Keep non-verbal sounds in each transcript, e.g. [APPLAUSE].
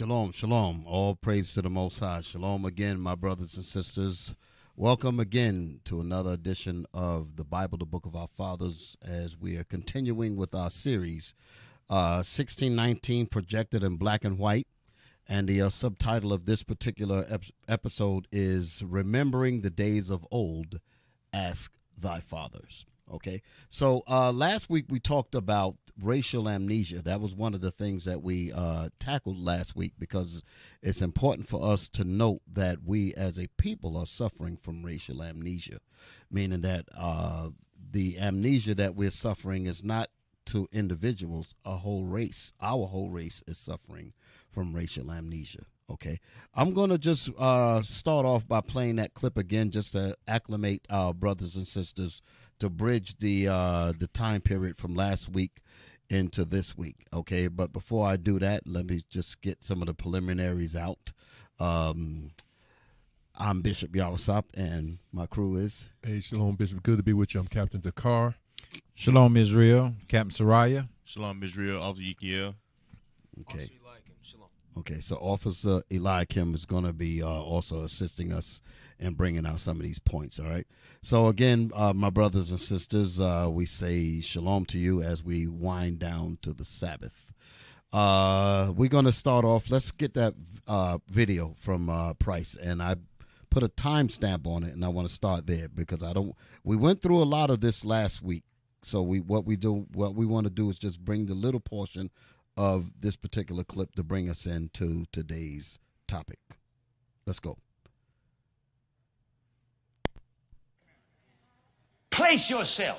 Shalom, shalom. All praise to the Most High. Shalom again, my brothers and sisters. Welcome again to another edition of the Bible, the Book of Our Fathers, as we are continuing with our series, uh, 1619 projected in black and white. And the uh, subtitle of this particular ep- episode is Remembering the Days of Old, Ask Thy Fathers. Okay. So uh, last week we talked about racial amnesia. That was one of the things that we uh, tackled last week because it's important for us to note that we as a people are suffering from racial amnesia, meaning that uh, the amnesia that we're suffering is not to individuals, a whole race. Our whole race is suffering from racial amnesia. Okay, I'm going to just uh, start off by playing that clip again just to acclimate our brothers and sisters to bridge the uh, the time period from last week into this week. Okay, but before I do that, let me just get some of the preliminaries out. Um, I'm Bishop Yawasop, and my crew is. Hey, Shalom, Bishop. Good to be with you. I'm Captain Dakar. Shalom, Israel. Captain Saraya. Shalom, Israel. Officer Yekiel. Okay. Okay, so Officer Eliakim is going to be uh, also assisting us in bringing out some of these points. All right. So again, uh, my brothers and sisters, uh, we say shalom to you as we wind down to the Sabbath. Uh, we're going to start off. Let's get that uh, video from uh, Price, and I put a timestamp on it, and I want to start there because I don't. We went through a lot of this last week, so we what we do, what we want to do is just bring the little portion of this particular clip to bring us into today's topic. Let's go. Place yourself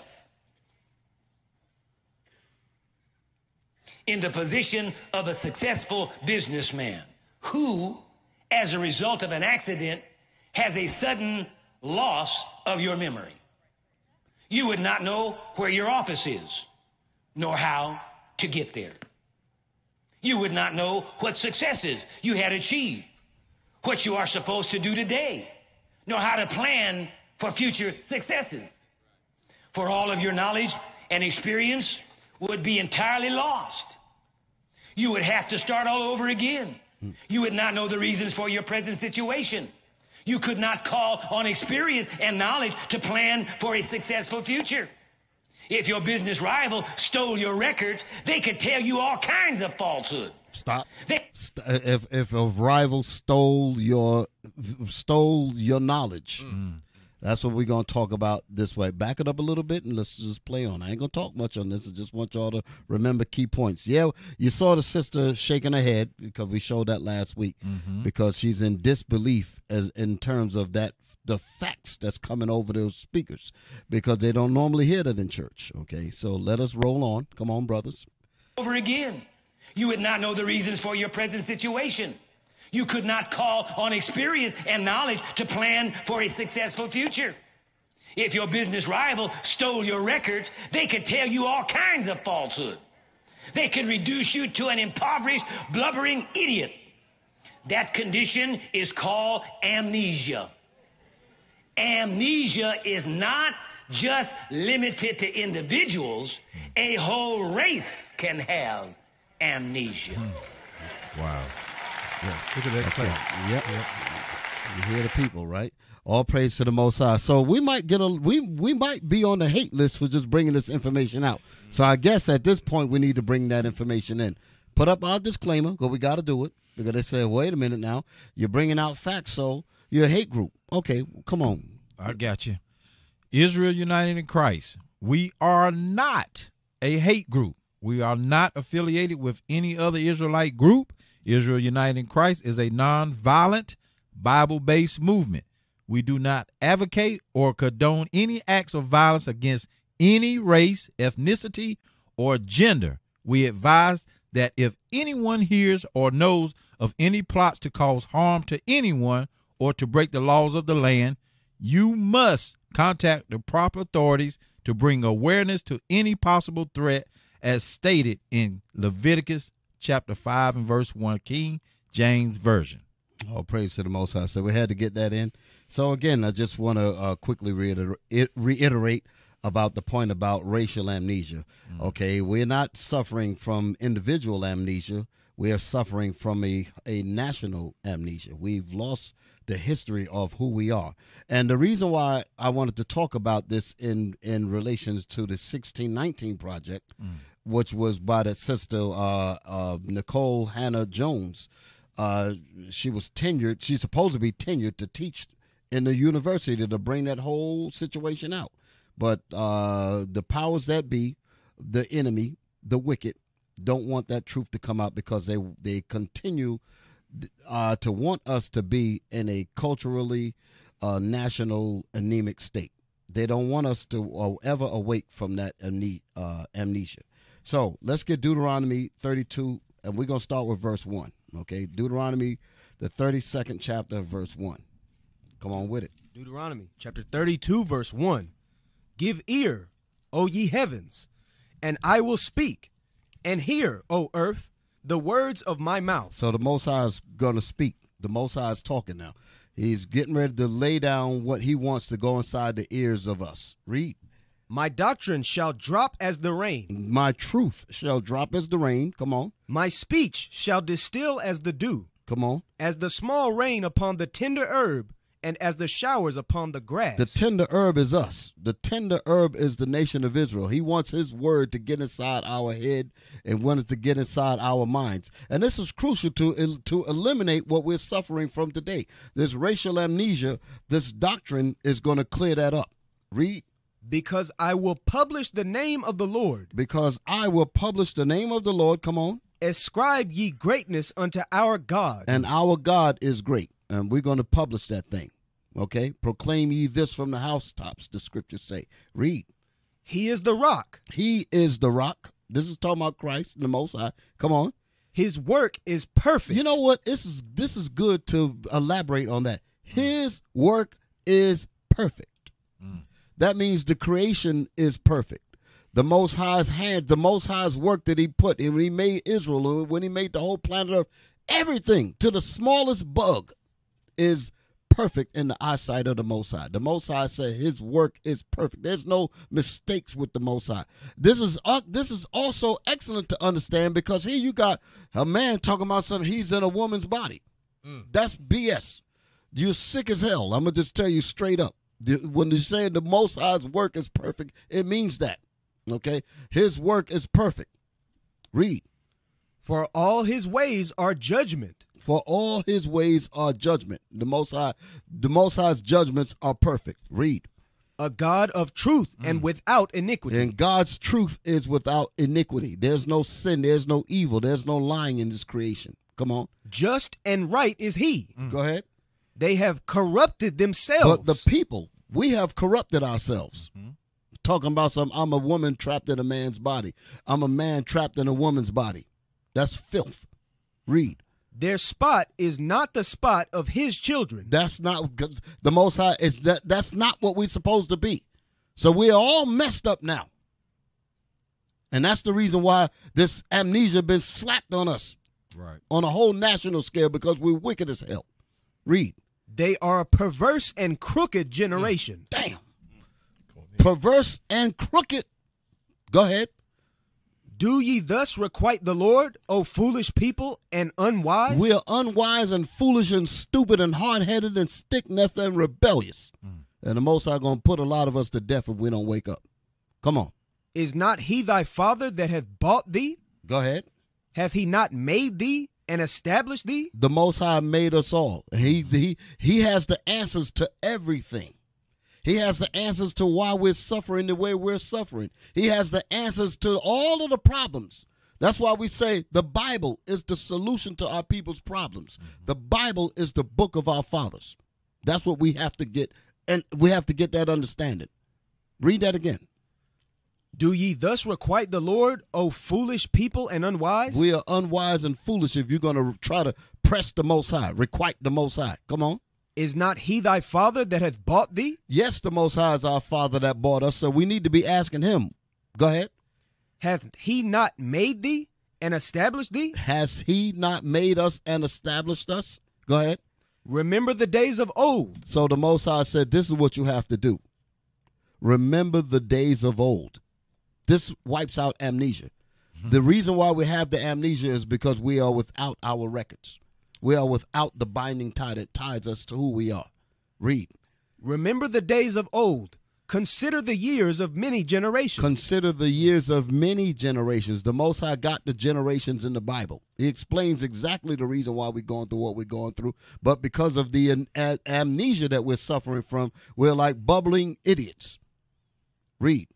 in the position of a successful businessman who, as a result of an accident, has a sudden loss of your memory. You would not know where your office is, nor how to get there. You would not know what successes you had achieved, what you are supposed to do today, nor how to plan for future successes. For all of your knowledge and experience would be entirely lost. You would have to start all over again. You would not know the reasons for your present situation. You could not call on experience and knowledge to plan for a successful future. If your business rival stole your records, they could tell you all kinds of falsehood. Stop. St- if if a rival stole your stole your knowledge, mm. That's what we're gonna talk about this way. Back it up a little bit and let's just play on. I ain't gonna talk much on this. I just want y'all to remember key points. Yeah, you saw the sister shaking her head because we showed that last week mm-hmm. because she's in disbelief as in terms of that the facts that's coming over those speakers because they don't normally hear that in church. Okay, so let us roll on. Come on, brothers. Over again. You would not know the reasons for your present situation. You could not call on experience and knowledge to plan for a successful future. If your business rival stole your records, they could tell you all kinds of falsehood. They could reduce you to an impoverished, blubbering idiot. That condition is called amnesia amnesia is not just limited to individuals, a whole race can have amnesia. Hmm. Wow. Yeah, look at that okay. clip. Yep. yep. You hear the people, right? All praise to the Most High. So we might get a we we might be on the hate list for just bringing this information out. So I guess at this point we need to bring that information in. Put up our disclaimer because we got to do it because they said, wait a minute now, you're bringing out facts, so you're a hate group. Okay, come on. I got you. Israel United in Christ. We are not a hate group. We are not affiliated with any other Israelite group. Israel United in Christ is a non-violent, Bible-based movement. We do not advocate or condone any acts of violence against any race, ethnicity, or gender. We advise that if anyone hears or knows of any plots to cause harm to anyone or to break the laws of the land, you must contact the proper authorities to bring awareness to any possible threat as stated in Leviticus chapter 5 and verse 1 King James Version. All praise to the Most High. So we had to get that in. So again, I just want to uh, quickly reiterate, reiterate about the point about racial amnesia. Mm-hmm. Okay, we're not suffering from individual amnesia we are suffering from a, a national amnesia. We've lost the history of who we are. And the reason why I wanted to talk about this in, in relations to the 1619 project, which was by the sister uh, uh, Nikole Hannah-Jones. Uh, she was tenured. She's supposed to be tenured to teach in the university to bring that whole situation out. But uh, the powers that be, the enemy, the wicked, don't want that truth to come out because they they continue uh, to want us to be in a culturally uh, national anemic state. They don't want us to ever awake from that amne- amnesia. So let's get Deuteronomy 32, and we're going to start with verse 1. Okay, Deuteronomy, the 32nd chapter, verse 1. Come on with it. Deuteronomy chapter 32, verse 1. Give ear, O ye heavens, and I will speak, and hear, O earth, the words of my mouth. So the Most High is going to speak. The Most High is talking now. He's getting ready to lay down what he wants to go inside the ears of us. Read. My doctrine shall drop as the rain, My truth shall drop as the rain. Come on. my speech shall distill as the dew, Come on. as the small rain upon the tender herb, and as the showers upon the grass. The tender herb is us. The tender herb is the nation of Israel. He wants his word to get inside our head and wants to get inside our minds. And this is crucial to to eliminate what we're suffering from today. This racial amnesia, this doctrine is going to clear that up. Read. Because I will publish the name of the Lord. Because I will publish the name of the Lord. Come on. Ascribe ye greatness unto our God. And our God is great. And we're going to publish that thing. Okay? Proclaim ye this from the housetops, the scriptures say. Read. He is the rock. He is the rock. This is talking about Christ, the Most High. Come on. His work is perfect. You know what? This is this is good to elaborate on that. His work is perfect. Mm. That means the creation is perfect. The Most High's hand, the Most High's work that He put and when He made Israel, when He made the whole planet Earth, everything to the smallest bug is perfect in the eyesight of the Most High. The Most High said His work is perfect. There's no mistakes with the Most High. This is uh, this is also excellent to understand because here you got a man talking about something he's in a woman's body. That's BS. You're sick as hell. I'm gonna just tell you straight up. The- When you say the Most High's work is perfect, it means that. Okay, His work is perfect. Read. For all his ways are judgment. For all his ways are judgment. The Most High, the Most High's judgments are perfect. Read. A God of truth and mm. without iniquity. And God's truth is without iniquity. There's no sin. There's no evil. There's no lying in this creation. Come on. Just and right is he. Go ahead. They have corrupted themselves. But the people, we have corrupted ourselves. Mm-hmm. Talking about some, I'm a woman trapped in a man's body. I'm a man trapped in a woman's body. That's filth. Read. Their spot is not the spot of his children. That's not the Most High. Is that that's not what we're supposed to be. So we're all messed up now, and that's the reason why this amnesia been slapped on us Right. on a whole national scale because we're wicked as hell. Read. They are a perverse and crooked generation. Mm. Damn. Perverse and crooked. Go ahead. Do ye thus requite the Lord, O foolish people, and unwise? We are unwise and foolish and stupid and hard headed and stick necked and rebellious. Mm. And the Most High going to put a lot of us to death if we don't wake up. Come on. Is not he thy father that hath bought thee? Go ahead. Hath he not made thee and established thee? The Most High made us all. He, he, he has the answers to everything. He has the answers to why we're suffering the way we're suffering. He has the answers to all of the problems. That's why we say the Bible is the solution to our people's problems. Mm-hmm. The Bible is the book of our fathers. That's what we have to get, and we have to get that understanding. Read that again. Do ye thus requite the Lord, O foolish people and unwise? We are unwise and foolish if you're going to try to press the Most High, requite the Most High. Come on. Is not he thy father that hath bought thee? Yes, the Most High is our Father that bought us, so we need to be asking Him. Go ahead. Hath he not made thee and established thee? Has He not made us and established us? Go ahead. Remember the days of old, So the Most High said, This is what you have to do. Remember the days of old. This wipes out amnesia. The reason why we have the amnesia is because we are without our records. We are without the binding tie that ties us to who we are. Read. Remember the days of old. Consider the years of many generations. Consider the years of many generations. The Most High got the generations in the Bible. He explains exactly the reason why we're going through what we're going through. But because of the amnesia that we're suffering from, we're like bubbling idiots. Read.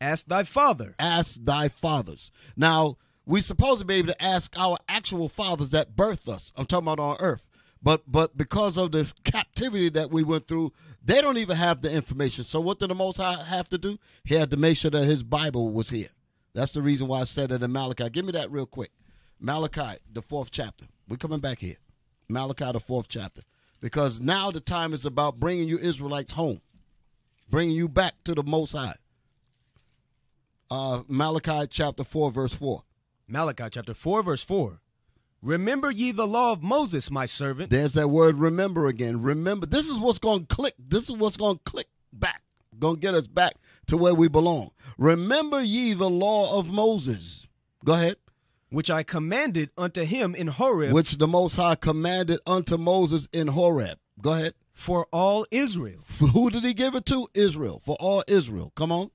Ask thy father. Ask thy fathers. Now, we're supposed to be able to ask our actual fathers that birthed us. I'm talking about on earth. But but because of this captivity that we went through, they don't even have the information. So what did the Most High have to do? He had to make sure that his Bible was here. That's the reason why I said it in Malachi. Give me that real quick. Malachi, the fourth chapter. We're coming back here. Malachi, the fourth chapter. Because now the time is about bringing you Israelites home, bringing you back to the Most High. Uh, Malachi chapter 4, verse 4. Malachi chapter 4, verse 4. Remember ye the law of Moses, my servant, There's that word remember again. Remember. This is what's going to click. This is what's going to click back. Going to get us back to where we belong. Remember ye the law of Moses. Go ahead. which I commanded unto him in Horeb Which the Most High commanded unto Moses in Horeb. Go ahead. for all Israel, For who did he give it to? Israel. For all Israel. Come on.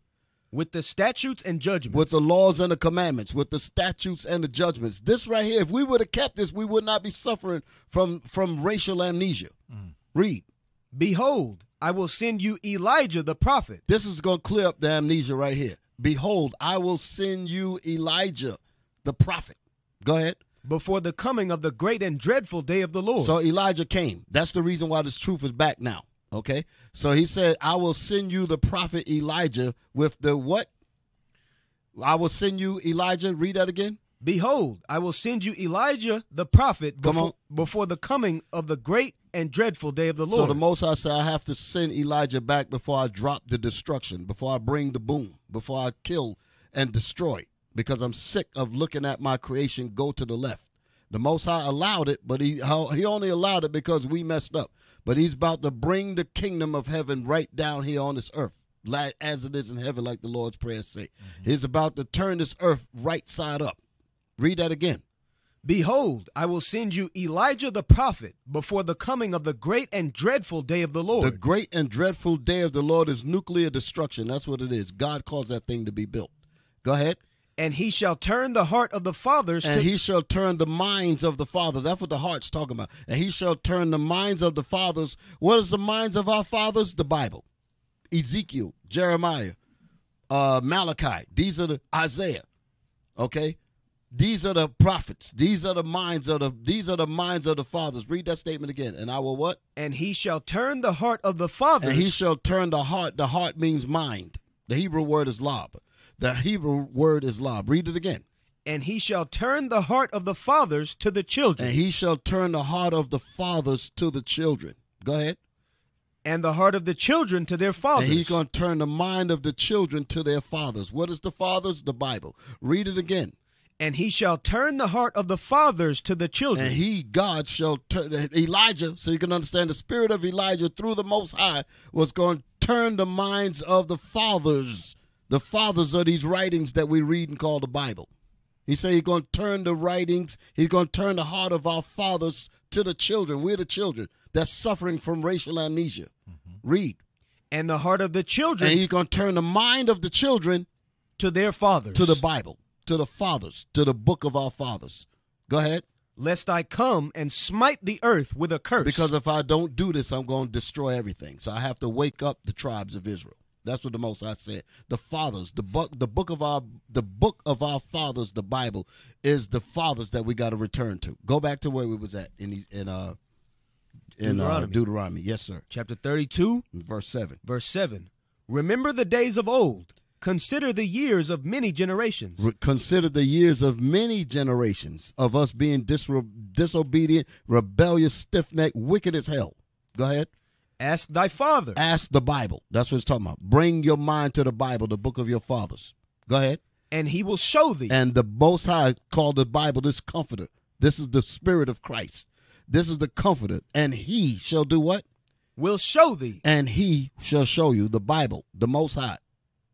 With the statutes and judgments, With the laws and the commandments, with the statutes and the judgments. This right here, if we would have kept this, we would not be suffering from, from racial amnesia. Mm. Read. behold, I will send you Elijah the prophet, This is going to clear up the amnesia right here. Behold, I will send you Elijah, the prophet. Go ahead. before the coming of the great and dreadful day of the Lord. So Elijah came. That's the reason why this truth is back now. Okay. So he said, I will send you the prophet Elijah with the what? I will send you Elijah. Read that again. behold, I will send you Elijah the prophet Come before, on. before the coming of the great and dreadful day of the Lord. So the Most High said, I have to send Elijah back before I drop the destruction, before I bring the boom, before I kill and destroy, because I'm sick of looking at my creation go to the left. The Most High allowed it, but he he only allowed it because we messed up. But he's about to bring the kingdom of heaven right down here on this earth, like as it is in heaven, like the Lord's prayer say. Mm-hmm. He's about to turn this earth right side up. Read that again. Behold, I will send you Elijah the prophet before the coming of the great and dreadful day of the Lord. The great and dreadful day of the Lord is nuclear destruction. That's what it is. God caused that thing to be built. Go ahead. And he shall turn the heart of the fathers And he shall turn the minds of the fathers. That's what the heart's talking about. And he shall turn the minds of the fathers. What is the minds of our fathers? The Bible. Ezekiel, Jeremiah, uh, Malachi. These are the Isaiah. Okay? These are the prophets. These are the minds of the these are the minds of the fathers. Read that statement again. And I will what? and he shall turn the heart of the fathers And he shall turn the heart. The heart means mind. The Hebrew word is lob. The Hebrew word is lob. Read it again. and he shall turn the heart of the fathers to the children And he shall turn the heart of the fathers to the children. Go ahead. and the heart of the children to their fathers And he's going to turn the mind of the children to their fathers. What is the fathers? The Bible. Read it again. and he shall turn the heart of the fathers to the children And he, God, shall turn Elijah, so you can understand the spirit of Elijah through the Most High was going to turn the minds of the fathers, the fathers of these writings that we read and call the Bible. He said he's going to turn the writings, he's going to turn the heart of our fathers to the children. We're the children that's suffering from racial amnesia. Mm-hmm. Read. and the heart of the children And he's going to turn the mind of the children to their fathers to the Bible, to the fathers, to the book of our fathers. Go ahead. lest I come and smite the earth with a curse Because if I don't do this, I'm going to destroy everything. So I have to wake up the tribes of Israel. That's what the Most High said. The fathers, the book, the book of our, the book of our fathers, the Bible, is the fathers that we got to return to. Go back to where we was at in these- in uh in Deuteronomy. Deuteronomy. Uh, Deuteronomy. Yes, sir. chapter 32 Verse seven. verse 7 remember the days of old consider the years of many generations Re- consider the years of many generations of us being disobedient, rebellious, stiff necked, wicked as hell. Go ahead. Ask thy father Ask the Bible. That's what it's talking about. Bring your mind to the Bible, the book of your fathers. Go ahead. and he will show thee And the Most High called the Bible this comforter. This is the Spirit of Christ. This is the comforter. And he shall do what? will show thee And he shall show you the Bible, the Most High.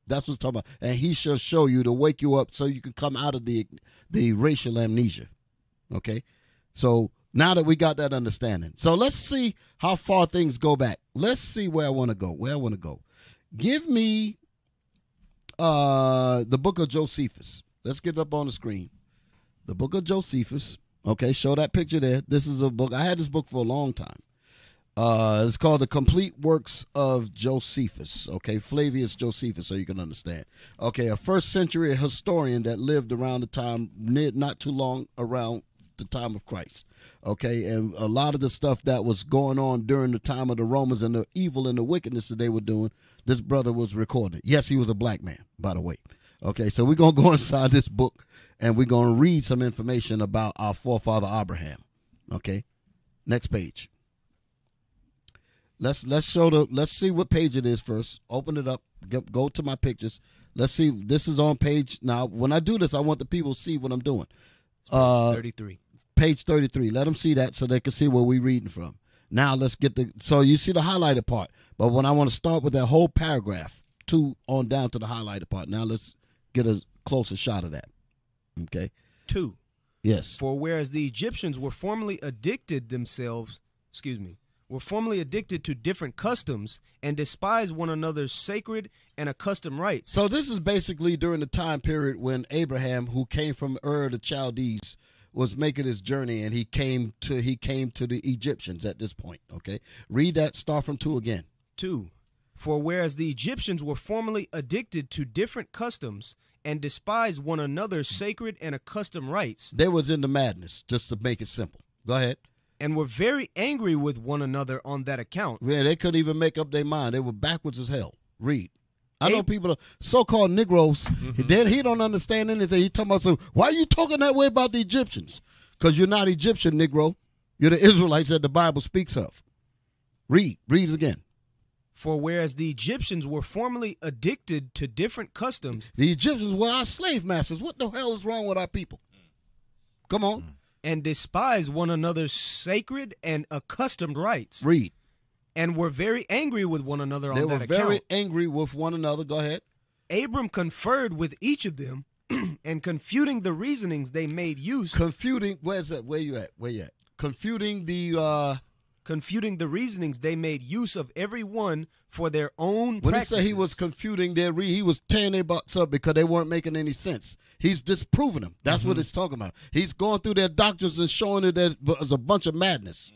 That's what's talking about. And he shall show you to wake you up so you can come out of the the racial amnesia. Okay? So now that we got that understanding. So let's see how far things go back. Let's see where I want to go. Where I want to go. Give me uh the book of Josephus. Let's get it up on the screen. The book of Josephus. Okay, show that picture there. This is a book. I had this book for a long time. Uh, it's called The Complete Works of Josephus. Okay, Flavius Josephus, so you can understand. Okay, a first century historian that lived around the time, not too long around the time of Christ. Okay, and a lot of the stuff that was going on during the time of the Romans and the evil and the wickedness that they were doing, this brother was recorded. Yes, he was a black man, by the way. Okay, so we're going [LAUGHS] to go inside this book and we're going to read some information about our forefather Abraham. Okay, next page. Let's let's show the let's see what page it is first. Open it up. Get, go to my pictures. Let's see. This is on page now. When I do this, I want the people to see what I'm doing. Uh, 33. Page 33. Let them see that so they can see where we're reading from. Now let's get the so you see the highlighted part. But when I want to start with that whole paragraph, two on down to the highlighted part. Now let's get a closer shot of that. Okay. 2. Yes. For whereas the Egyptians were formerly addicted themselves, excuse me, were formerly addicted to different customs and despised one another's sacred and accustomed rites. So this is basically during the time period when Abraham, who came from Ur the Chaldees, was making his journey, and he came to he came to the Egyptians at this point. Okay, read that. Start from two again. 2. For whereas the Egyptians were formerly addicted to different customs and despised one another's sacred and accustomed rites, They was in the madness, just to make it simple. Go ahead. and were very angry with one another on that account, Yeah, they couldn't even make up their mind. They were backwards as hell. Read. I know people, so-called Negroes, mm-hmm. then he don't understand anything. He talking about so. Why are you talking that way about the Egyptians? Because you're not Egyptian, Negro. You're the Israelites that the Bible speaks of. Read. Read it again. For whereas the Egyptians were formerly addicted to different customs The Egyptians were our slave masters. What the hell is wrong with our people? Come on, and despise one another's sacred and accustomed rites, read. And were very angry with one another They on were very angry with one another. Go ahead. Abram conferred with each of them, [CLEARS THROAT] and confuting the reasonings they made use, Confuting. Where's that? Where you at? Where you at? Confuting the. uh confuting the reasonings they made use of every one for their own When he said he was confuting their re, he was tearing their butts up because they weren't making any sense. He's disproving them. That's what it's talking about. He's going through their doctrines and showing it that it's a bunch of madness.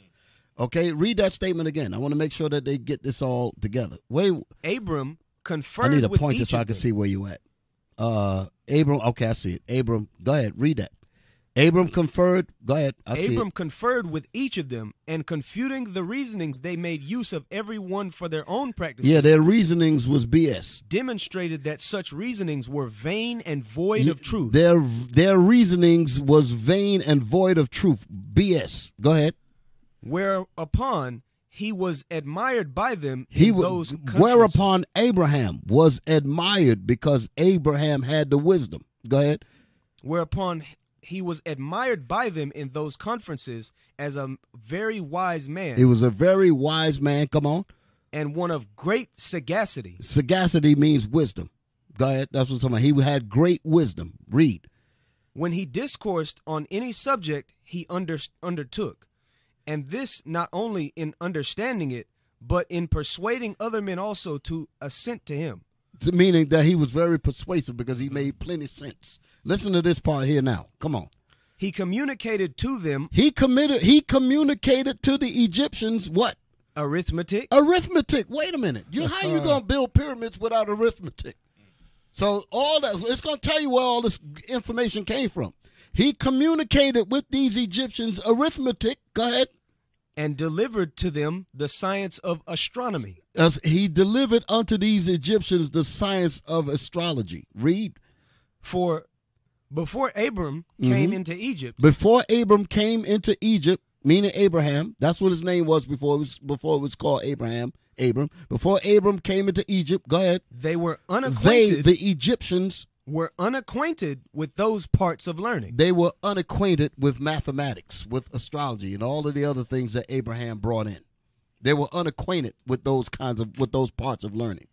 Okay, read that statement again. I want to make sure that they get this all together. Wait, Abram conferred I need a pointer so I can see where you at. Uh, Abram. Okay, I see it. Abram, go ahead, read that. Abram conferred. Go ahead. I see Abram conferred with each of them, and confuting the reasonings they made use of every one for their own practice. Yeah, their reasonings was BS. demonstrated that such reasonings were vain and void of truth. Their their reasonings was vain and void of truth. BS. Go ahead. Whereupon he was admired by them He was those whereupon Abraham was admired because Abraham had the wisdom. Go ahead. whereupon he was admired by them in those conferences as a very wise man He was a very wise man. Come on. and one of great sagacity. Sagacity means wisdom. Go ahead. That's what I'm talking about. He had great wisdom. Read. When he discoursed on any subject he under, undertook, and this not only in understanding it, but in persuading other men also to assent to him. Meaning that he was very persuasive because he made plenty sense. Listen to this part here now. Come on. He communicated to them He committed he communicated to the Egyptians what? arithmetic, Arithmetic. Wait a minute. You how you gonna build pyramids without arithmetic? So all that it's gonna tell you where all this information came from. He communicated with these Egyptians arithmetic. Go ahead. and delivered to them the science of astronomy. As he delivered unto these Egyptians the science of astrology. Read. For before Abram Mm-hmm. came into Egypt, Before Abram came into Egypt, meaning Abraham, that's what his name was before it was before it was called Abraham. Abram. Before Abram came into Egypt, go ahead. they were unacquainted. They, the Egyptians, were unacquainted with those parts of learning. they were unacquainted with mathematics, with astrology, and all of the other things that Abraham brought in. They were unacquainted with those kinds of with those parts of learning.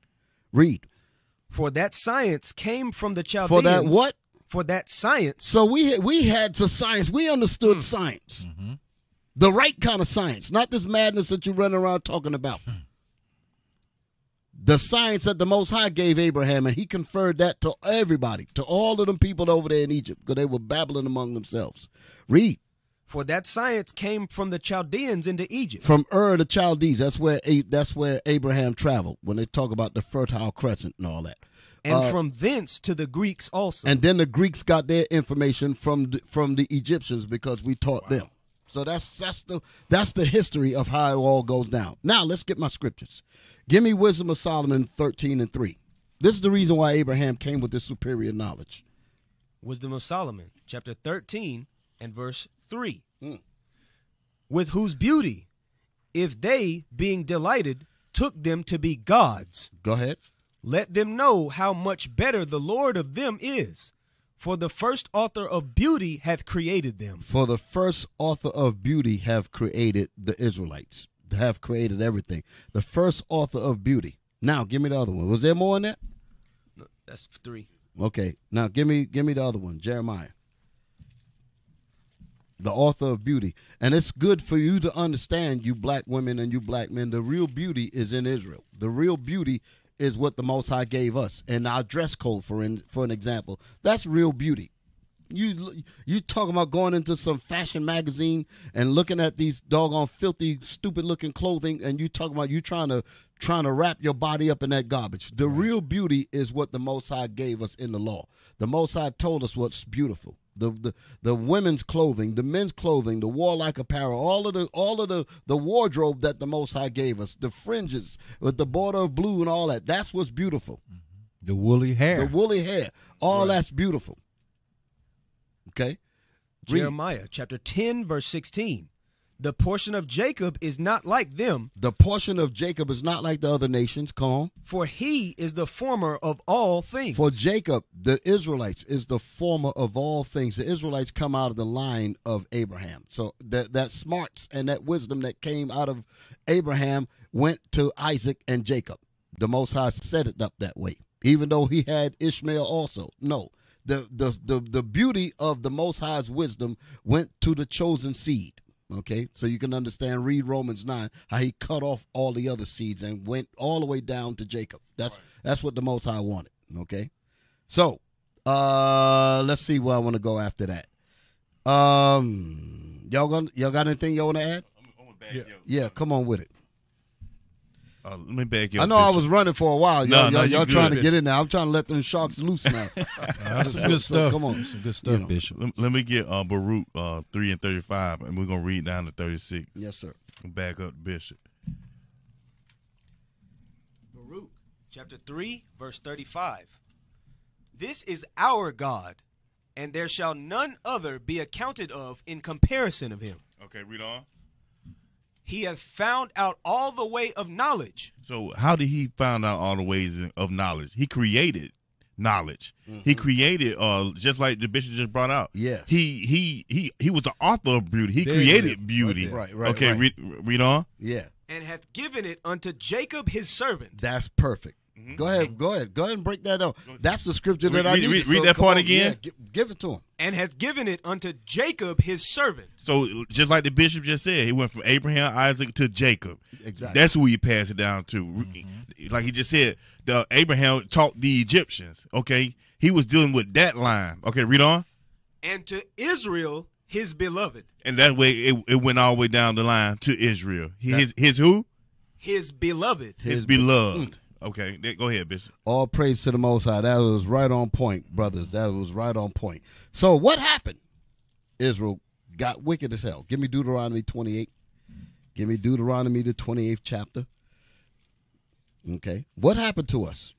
Read. For that science came from the Chaldeans. For that what? For that science. So we we had to science. We understood hmm. science, mm-hmm. the right kind of science, not this madness that you run around talking about. Hmm. The science that the Most High gave Abraham, and he conferred that to everybody, to all of them people over there in Egypt, because they were babbling among themselves. Read For that science came from the Chaldeans into Egypt. from Ur the Chaldees. That's where that's where Abraham traveled when they talk about the Fertile Crescent and all that. and Uh, from thence to the Greeks also. And then the Greeks got their information from the, from the Egyptians because we taught them. So that's that's the that's the history of how it all goes down. Now let's get my scriptures. Give me wisdom of Solomon thirteen and three. This is the reason why Abraham came with this superior knowledge. Wisdom of Solomon, chapter 13 and verse 3. Hmm. With whose beauty, if they, being delighted, took them to be gods, Go ahead. let them know how much better the Lord of them is. For the first author of beauty hath created them. For the first author of beauty have created the Israelites. Have created everything. The first author of beauty. Now give me the other one. Was there more in that? That's three. Okay. Now give me give me the other one, Jeremiah. The author of beauty. And it's good for you to understand, you black women and you black men, the real beauty is in Israel. The real beauty is what the Most High gave us. And our dress code, for in, for an example, that's real beauty. You you talking about going into some fashion magazine and looking at these doggone filthy, stupid looking clothing, and you talking about you trying to trying to wrap your body up in that garbage. The real beauty is what the Most High gave us in the law. The Most High told us what's beautiful. The, the the women's clothing, the men's clothing, the warlike apparel, all of the all of the the wardrobe that the Most High gave us, the fringes with the border of blue and all that. That's what's beautiful. Mm-hmm. The woolly hair. The woolly hair, all that's beautiful. Okay. Jeremiah chapter 10, verse 16. The portion of Jacob is not like them, The portion of Jacob is not like the other nations. Come on. for he is the former of all things. For Jacob, the Israelites is the former of all things. The Israelites come out of the line of Abraham. So that that smarts and that wisdom that came out of Abraham went to Isaac and Jacob. The Most High set it up that way. Even though he had Ishmael also. No. The the the, the beauty of the Most High's wisdom went to the chosen seed. Okay, so you can understand. Read Romans nine, how he cut off all the other seeds and went all the way down to Jacob. That's that's what the Most High wanted. Okay, so uh, let's see where I want to go after that. Um, y'all gonna y'all got anything y'all want to add? I'm, I'm gonna Yeah. Yeah, come on with it. Uh, let me back you I know I was running for a while. Y'all, no, y'all, you y'all trying to get in there. I'm trying to let them sharks loose now. [LAUGHS] [LAUGHS] That's some So- good so stuff. come on. Some good stuff, You know. Bishop. Let, let me get uh, Baruch uh, 3 and 35, and we're going to read down to 36 yes, sir. back up Bishop. Baruch chapter 3, verse 35. This is our God, and there shall none other be accounted of in comparison of him. Okay, read on. He hath found out all the way of knowledge. So, how did he find out all the ways of knowledge? He created knowledge. He created, uh, just like the bishop just brought out. Yeah. He he he he was the author of beauty. He There created is. beauty. Right, right, Okay, right. read read on. Yeah, and hath given it unto Jacob his servant. that's perfect. Mm-hmm. Go ahead, go ahead, go ahead and break that down. That's the scripture that Read- I read- need. read- read that part again. give, give it to him. And hath given it unto Jacob his servant. So, just like the bishop just said, he went from Abraham, Isaac to Jacob. Exactly. That's who he passed it down to. Mm-hmm. Like he just said, the Abraham taught the Egyptians. Okay, he was dealing with that line. Okay, read on. And to Israel his beloved. And that way, it, it went all the way down the line to Israel. His his who? His beloved. His, His- beloved. Mm. Okay, go ahead, Bishop. All praise to the Most High. That was right on point, brothers. That was right on point. So what happened? Israel got wicked as hell. Give me Deuteronomy 28. Give me Deuteronomy the 28th chapter. Okay. What happened to us?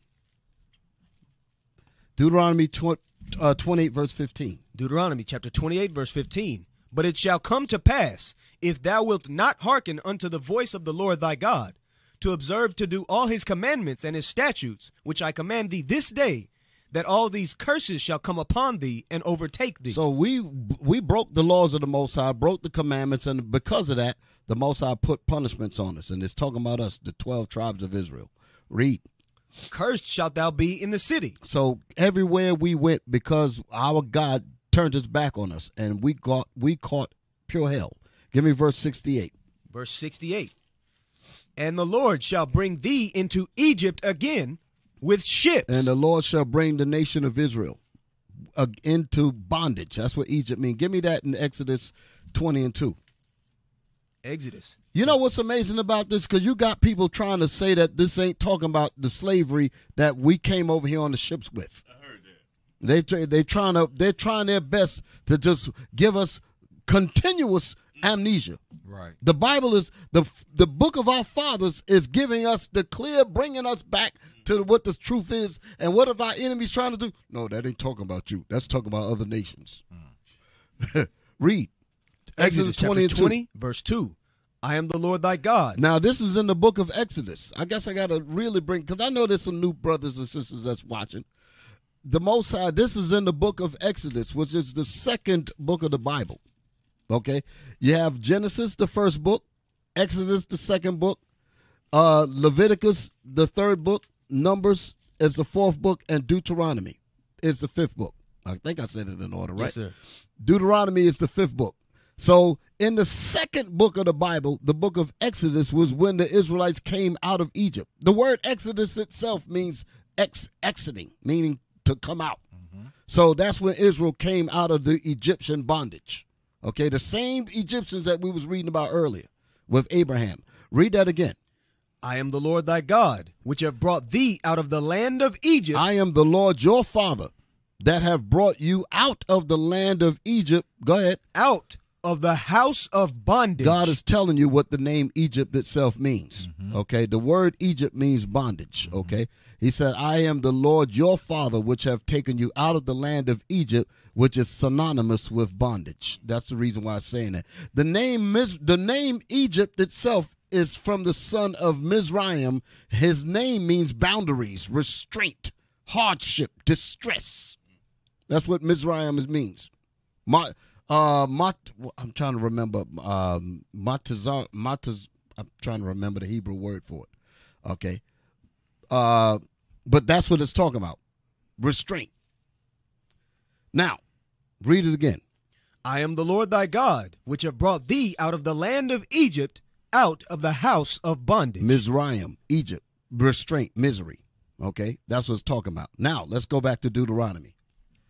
Deuteronomy tw- uh, 28 verse 15. Deuteronomy chapter 28, verse 15. But it shall come to pass, if thou wilt not hearken unto the voice of the Lord thy God, to observe to do all his commandments and his statutes, which I command thee this day, that all these curses shall come upon thee and overtake thee. So we we broke the laws of the Most High, broke the commandments, and because of that, the Most High put punishments on us. And it's talking about us, the twelve tribes of Israel. Read. Cursed shalt thou be in the city. So everywhere we went, because our God turned his back on us, and we got we caught pure hell. Give me verse sixty-eight. Verse 68. And the Lord shall bring thee into Egypt again with ships. And the Lord shall bring the nation of Israel uh, into bondage. That's what Egypt means. Give me that in Exodus twenty and two. Exodus. You know what's amazing about this? Because you got people trying to say that this ain't talking about the slavery that we came over here on the ships with. I heard that. They tr- they trying to they're trying their best to just give us continuous amnesia. Right. The Bible is the the book of our fathers is giving us the clear, bringing us back to what the truth is. And what are our enemies trying to do? No, that ain't talking about you. That's talking about other nations. [LAUGHS] Read Exodus, Exodus 20 and 2. 20, verse 2. I am the Lord thy God. Now this is in the book of Exodus. I guess I got to really bring because I know there's some new brothers and sisters that's watching. The Most High. This is in the book of Exodus, which is the second book of the Bible. Okay, you have Genesis, the first book, Exodus, the second book, uh, Leviticus, the third book, Numbers is the fourth book, and Deuteronomy is the fifth book. I think I said it in order, right? Yes, sir. Deuteronomy is the fifth book. So, in the second book of the Bible, the book of Exodus was when the Israelites came out of Egypt. The word Exodus itself means ex exiting, meaning to come out. So that's when Israel came out of the Egyptian bondage. Okay, the same Egyptians that we was reading about earlier with Abraham. Read that again. I am the Lord thy God, which have brought thee out of the land of Egypt. I am the Lord your father that have brought you out of the land of Egypt. Go ahead. out of the house of bondage. God is telling you what the name Egypt itself means. Mm-hmm. Okay, the word Egypt means bondage. Mm-hmm. Okay, He said, "I am the Lord your Father, which have taken you out of the land of Egypt, which is synonymous with bondage." That's the reason why I'm saying that. The name the name Egypt itself is from the son of Mizraim. His name means boundaries, restraint, hardship, distress. That's what Mizraim means. Ma, uh, mat, I'm trying to remember. Um, matazar, mataz, I'm trying to remember the Hebrew word for it. Okay. Uh, but that's what it's talking about. Restraint. Now, read it again. I am the Lord thy God, which have brought thee out of the land of Egypt, out of the house of bondage. Mizraim, Egypt, restraint, misery. Okay, that's what it's talking about. Now, let's go back to Deuteronomy.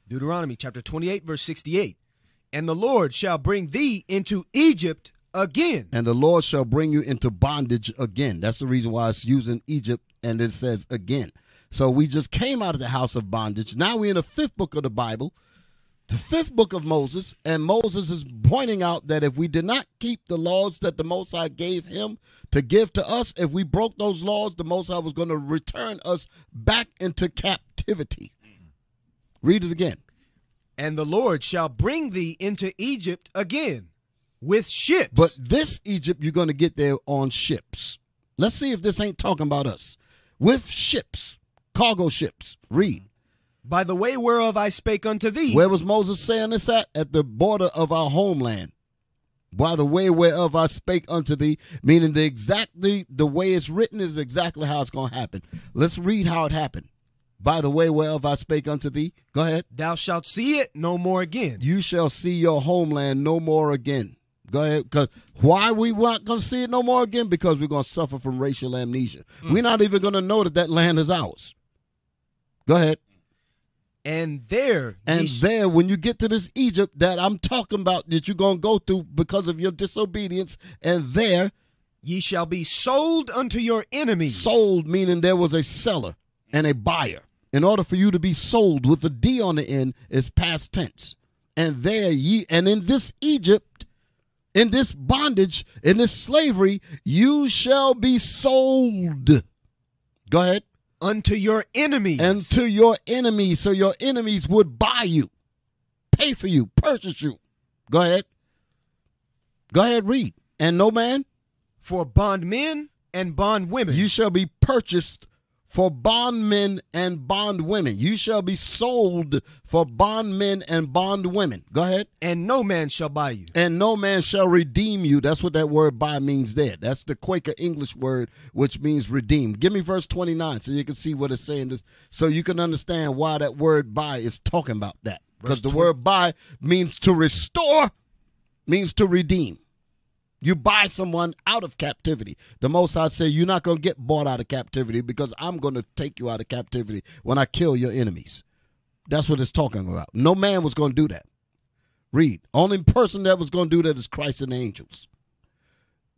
Deuteronomy chapter 28, verse 68. And the Lord shall bring thee into Egypt again. And the Lord shall bring you into bondage again. That's the reason why it's using Egypt and it says again. So we just came out of the house of bondage. Now we're in the fifth book of the Bible, the fifth book of Moses, and Moses is pointing out that if we did not keep the laws that the Most High gave him to give to us, if we broke those laws, the Most High was going to return us back into captivity. Read it again. And the Lord shall bring thee into Egypt again with ships. But this Egypt, you're going to get there on ships. Let's see if this ain't talking about us. With ships, cargo ships. Read. By the way whereof I spake unto thee. Where was Moses saying this at? At the border of our homeland. By the way whereof I spake unto thee, meaning the exactly the way it's written is exactly how it's going to happen. Let's read how it happened. By the way whereof I spake unto thee. Go ahead. Thou shalt see it no more again. You shall see your homeland no more again. Go ahead. Because why we not going to see it no more again? Because we're going to suffer from racial amnesia. Hmm. We're not even going to know that that land is ours. Go ahead. And there And sh- there, when you get to this Egypt that I'm talking about, that you're going to go through because of your disobedience, and there, ye shall be sold unto your enemies. sold, meaning there was a seller and a buyer. In order for you to be sold with a D on the end is past tense. And there ye, and in this Egypt, in this bondage, in this slavery, you shall be sold. Go ahead. Unto your enemies. and to your enemies, so your enemies would buy you, pay for you, purchase you. Go ahead. Go ahead, read. And no man, for bondmen and bondwomen. you shall be purchased for bondmen and bondwomen. You shall be sold for bondmen and bondwomen. Go ahead. And no man shall buy you. And no man shall redeem you. That's what that word buy means there. That's the Quaker English word, which means redeem. Give me verse 29 so you can see what it's saying, so you can understand why that word buy is talking about that. Because the word buy means to restore, means to redeem. You buy someone out of captivity. The Most High say you're not going to get bought out of captivity because I'm going to take you out of captivity when I kill your enemies. That's what it's talking about. No man was going to do that. Read. Only person that was going to do that is Christ and the angels.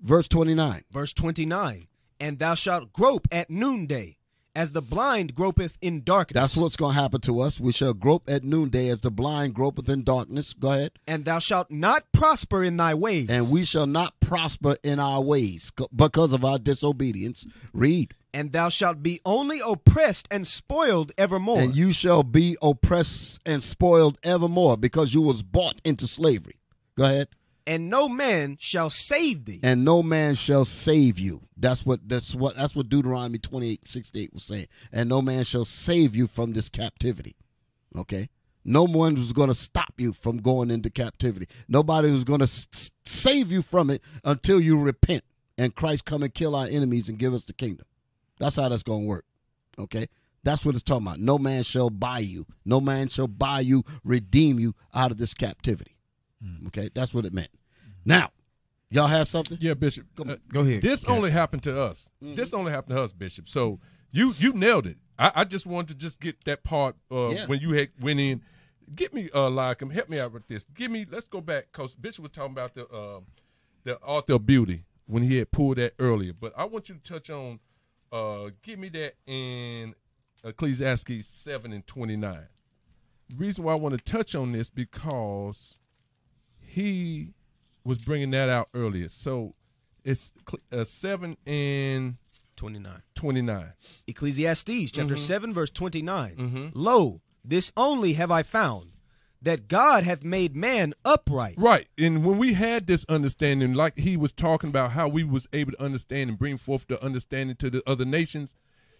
Verse 29. Verse 29. And thou shalt grope at noonday as the blind gropeth in darkness. That's what's going to happen to us. We shall grope at noonday as the blind gropeth in darkness. Go ahead. And thou shalt not prosper in thy ways. And we shall not prosper in our ways because of our disobedience. Read. And thou shalt be only oppressed and spoiled evermore. And you shall be oppressed and spoiled evermore because you was bought into slavery. Go ahead and no man shall save thee. And no man shall save you. That's what that's what that's what Deuteronomy 28, 68 was saying. And no man shall save you from this captivity. Okay? No one was going to stop you from going into captivity. Nobody was going to save you from it until you repent and Christ come and kill our enemies and give us the kingdom. That's how that's going to work. Okay? That's what it's talking about. No man shall buy you. No man shall buy you, redeem you out of this captivity. Mm. Okay, that's what it meant. Now, y'all have something? Yeah, Bishop. Go, uh, go ahead. This only happened to us. Mm-hmm. This only happened to us, Bishop. So you you nailed it. I, I just wanted to just get that part uh, yeah. when you had went in. Get me uh like help me out with this. Give me let's go back because Bishop was talking about the uh, the author of beauty when he had pulled that earlier. But I want you to touch on uh give me that in Ecclesiastes seven and twenty nine. Reason why I want to touch on this because he was bringing that out earlier. So it's uh, 7 and 29. 29. Ecclesiastes chapter mm-hmm. 7 verse 29. Mm-hmm. Lo, this only have I found that God hath made man upright. Right. And when we had this understanding, like he was talking about how we was able to understand and bring forth the understanding to the other nations,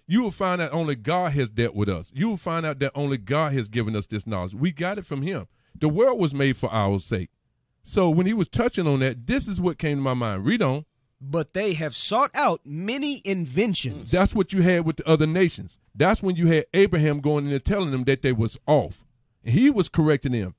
you will find out only God has dealt with us. You will find out that only God has given us this knowledge. We got it from him. The world was made for our sake. So when he was touching on that, this is what came to my mind. Read on. But they have sought out many inventions. That's what you had with the other nations. That's when you had Abraham going in and telling them that they was off. And he was correcting them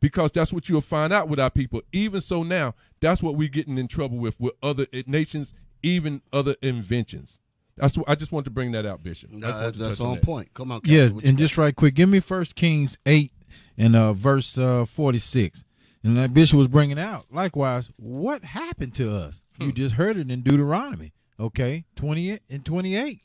because that's what you'll find out with our people. Even so now, that's what we're getting in trouble with with other nations, even other inventions. That's what I just want to bring that out, Bishop. No, that's on, that. point. Come on. Yes, yeah, and just right quick, give me First Kings eight and uh, verse uh, forty six. And that bishop was bringing out, likewise, what happened to us? Hmm. You just heard it in Deuteronomy, okay? 20 and 28,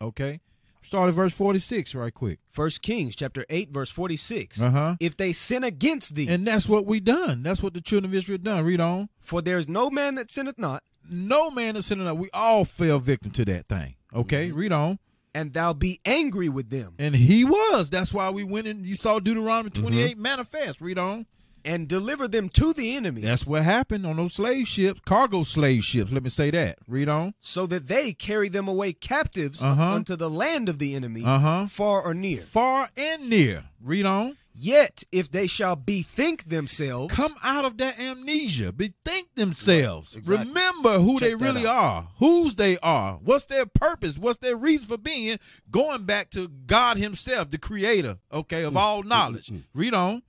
okay? Start at verse 46 right quick. First Kings chapter 8 verse 46. Uh-huh. If they sin against thee. And that's what we done. That's what the children of Israel done. Read on. For there's no man that sinneth not. No man that sinneth not. We all fell victim to that thing. Okay? Mm-hmm. Read on. And thou be angry with them. And he was. That's why we went and you saw Deuteronomy 28 mm-hmm. manifest. Read on and deliver them to the enemy. That's what happened on those slave ships, cargo slave ships. Let me say that. Read on. So that they carry them away captives uh-huh. unto the land of the enemy, uh-huh. far or near. Far and near. Read on. Yet, if they shall bethink themselves, come out of that amnesia, bethink themselves, right. exactly. remember who Check they really are, whose they are, what's their purpose, what's their reason for being, going back to God Himself, the Creator, okay, of all knowledge. Read on.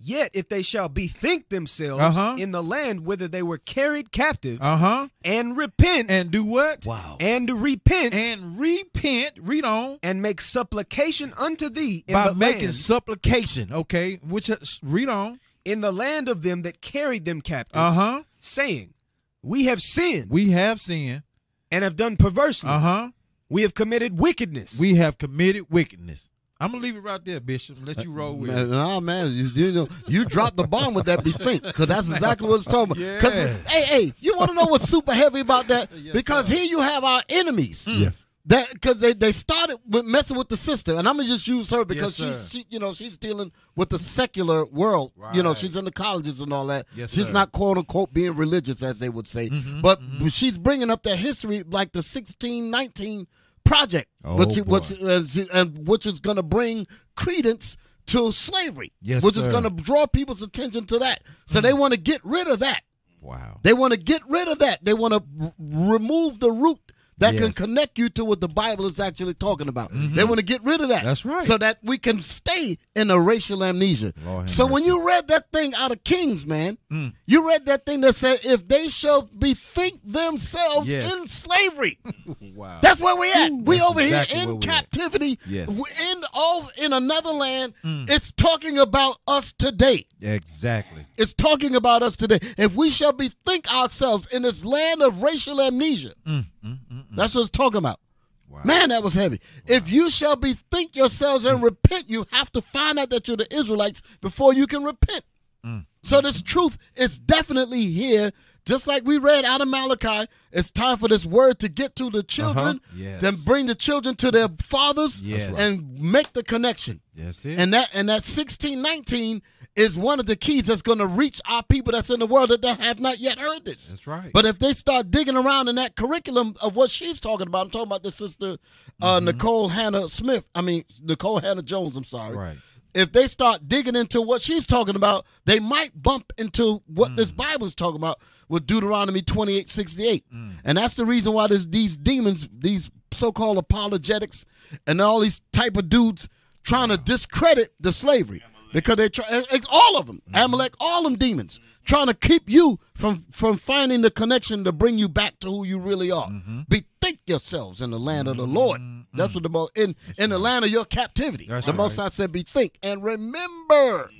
Yet if they shall bethink themselves uh-huh. in the land whither they were carried captives, uh-huh. and repent, and do what? Wow. And repent, and repent. Read on. And make supplication unto thee by making land, supplication. Okay, which uh, read on in the land of them that carried them captives, uh-huh. saying, We have sinned. We have sinned, and have done perversely. Uh huh. We have committed wickedness. We have committed wickedness. I'm gonna leave it right there, Bishop. Let you roll with man, it. Nah, man, you, you know, you dropped the bomb with that bethink because that's exactly what it's talking about. Because yeah. hey, hey, you want to know what's super heavy about that? [LAUGHS] yes, because sir. here you have our enemies. Mm. Yes. That because they, they started with messing with the sister, and I'm gonna just use her because yes, she's she, you know she's dealing with the secular world. Right. You know she's in the colleges and all that. Yes, she's sir. not quote unquote being religious as they would say, mm-hmm, but mm-hmm. she's bringing up that history like the 16, 19 project, Oh, which, which, uh, and which is going to bring credence to slavery, Yes, which is going to draw people's attention to that. So they want to get rid of that. Wow. They want to get rid of that. They want to r- remove the root that can connect you to what the Bible is actually talking about. They want to get rid of that. That's right. So that we can stay in a racial amnesia. Lord so when you read that thing out of Kings, man, you read that thing that said, if they shall bethink themselves Yes. in slavery. [LAUGHS] Wow. That's where we're at. we over exactly here in captivity. Yes. In all in another land. It's talking about us today. exactly. It's talking about us today. If we shall bethink ourselves in this land of racial amnesia, that's what it's talking about. Wow. Man, that was heavy. If you shall bethink yourselves and repent, you have to find out that you're the Israelites before you can repent. Mm. So this truth is definitely here. Just like we read out of Malachi, it's time for this word to get to the children, Yes. then bring the children to their fathers, Yes. and make the connection. It. And that and that sixteen nineteen is one of the keys that's going to reach our people that's in the world that, that have not yet heard this. That's right. But if they start digging around in that curriculum of what she's talking about, I'm talking about the sister uh, Mm-hmm. Nikole Hannah Smith. I mean Nikole Hannah-Jones. I'm sorry. Right. If they start digging into what she's talking about, they might bump into what Mm. this Bible is talking about with Deuteronomy 28, 68. Mm. And that's the reason why there's these demons, these so-called apologetics, and all these type of dudes trying to discredit the slavery because they try all of them, Mm-hmm. Amalek, all them demons, trying to keep you from from finding the connection to bring you back to who you really are. Mm-hmm. Bethink yourselves in the land of the Lord. That's what the most in in the land of your captivity. That's the Most right. High said, "Bethink and remember."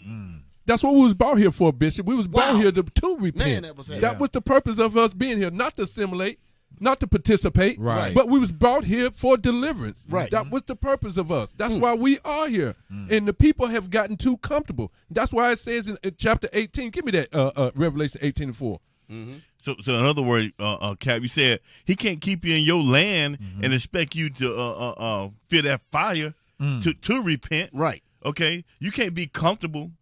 That's what we was brought here for, Bishop. We was brought here to, to repent. that was heavy. that was the purpose of us being here, not to assimilate, not to participate, Right. but we was brought here for deliverance. Right. That was the purpose of us. That's why we are here. And the people have gotten too comfortable. That's why it says in, in chapter 18, give me that uh, uh, Revelation 18 and 4. So, so in other words, uh, uh, Cap, you said he can't keep you in your land Mm-hmm. and expect you to uh, uh, uh, feel that fire Mm. to to repent. Right. Okay, you can't be comfortable.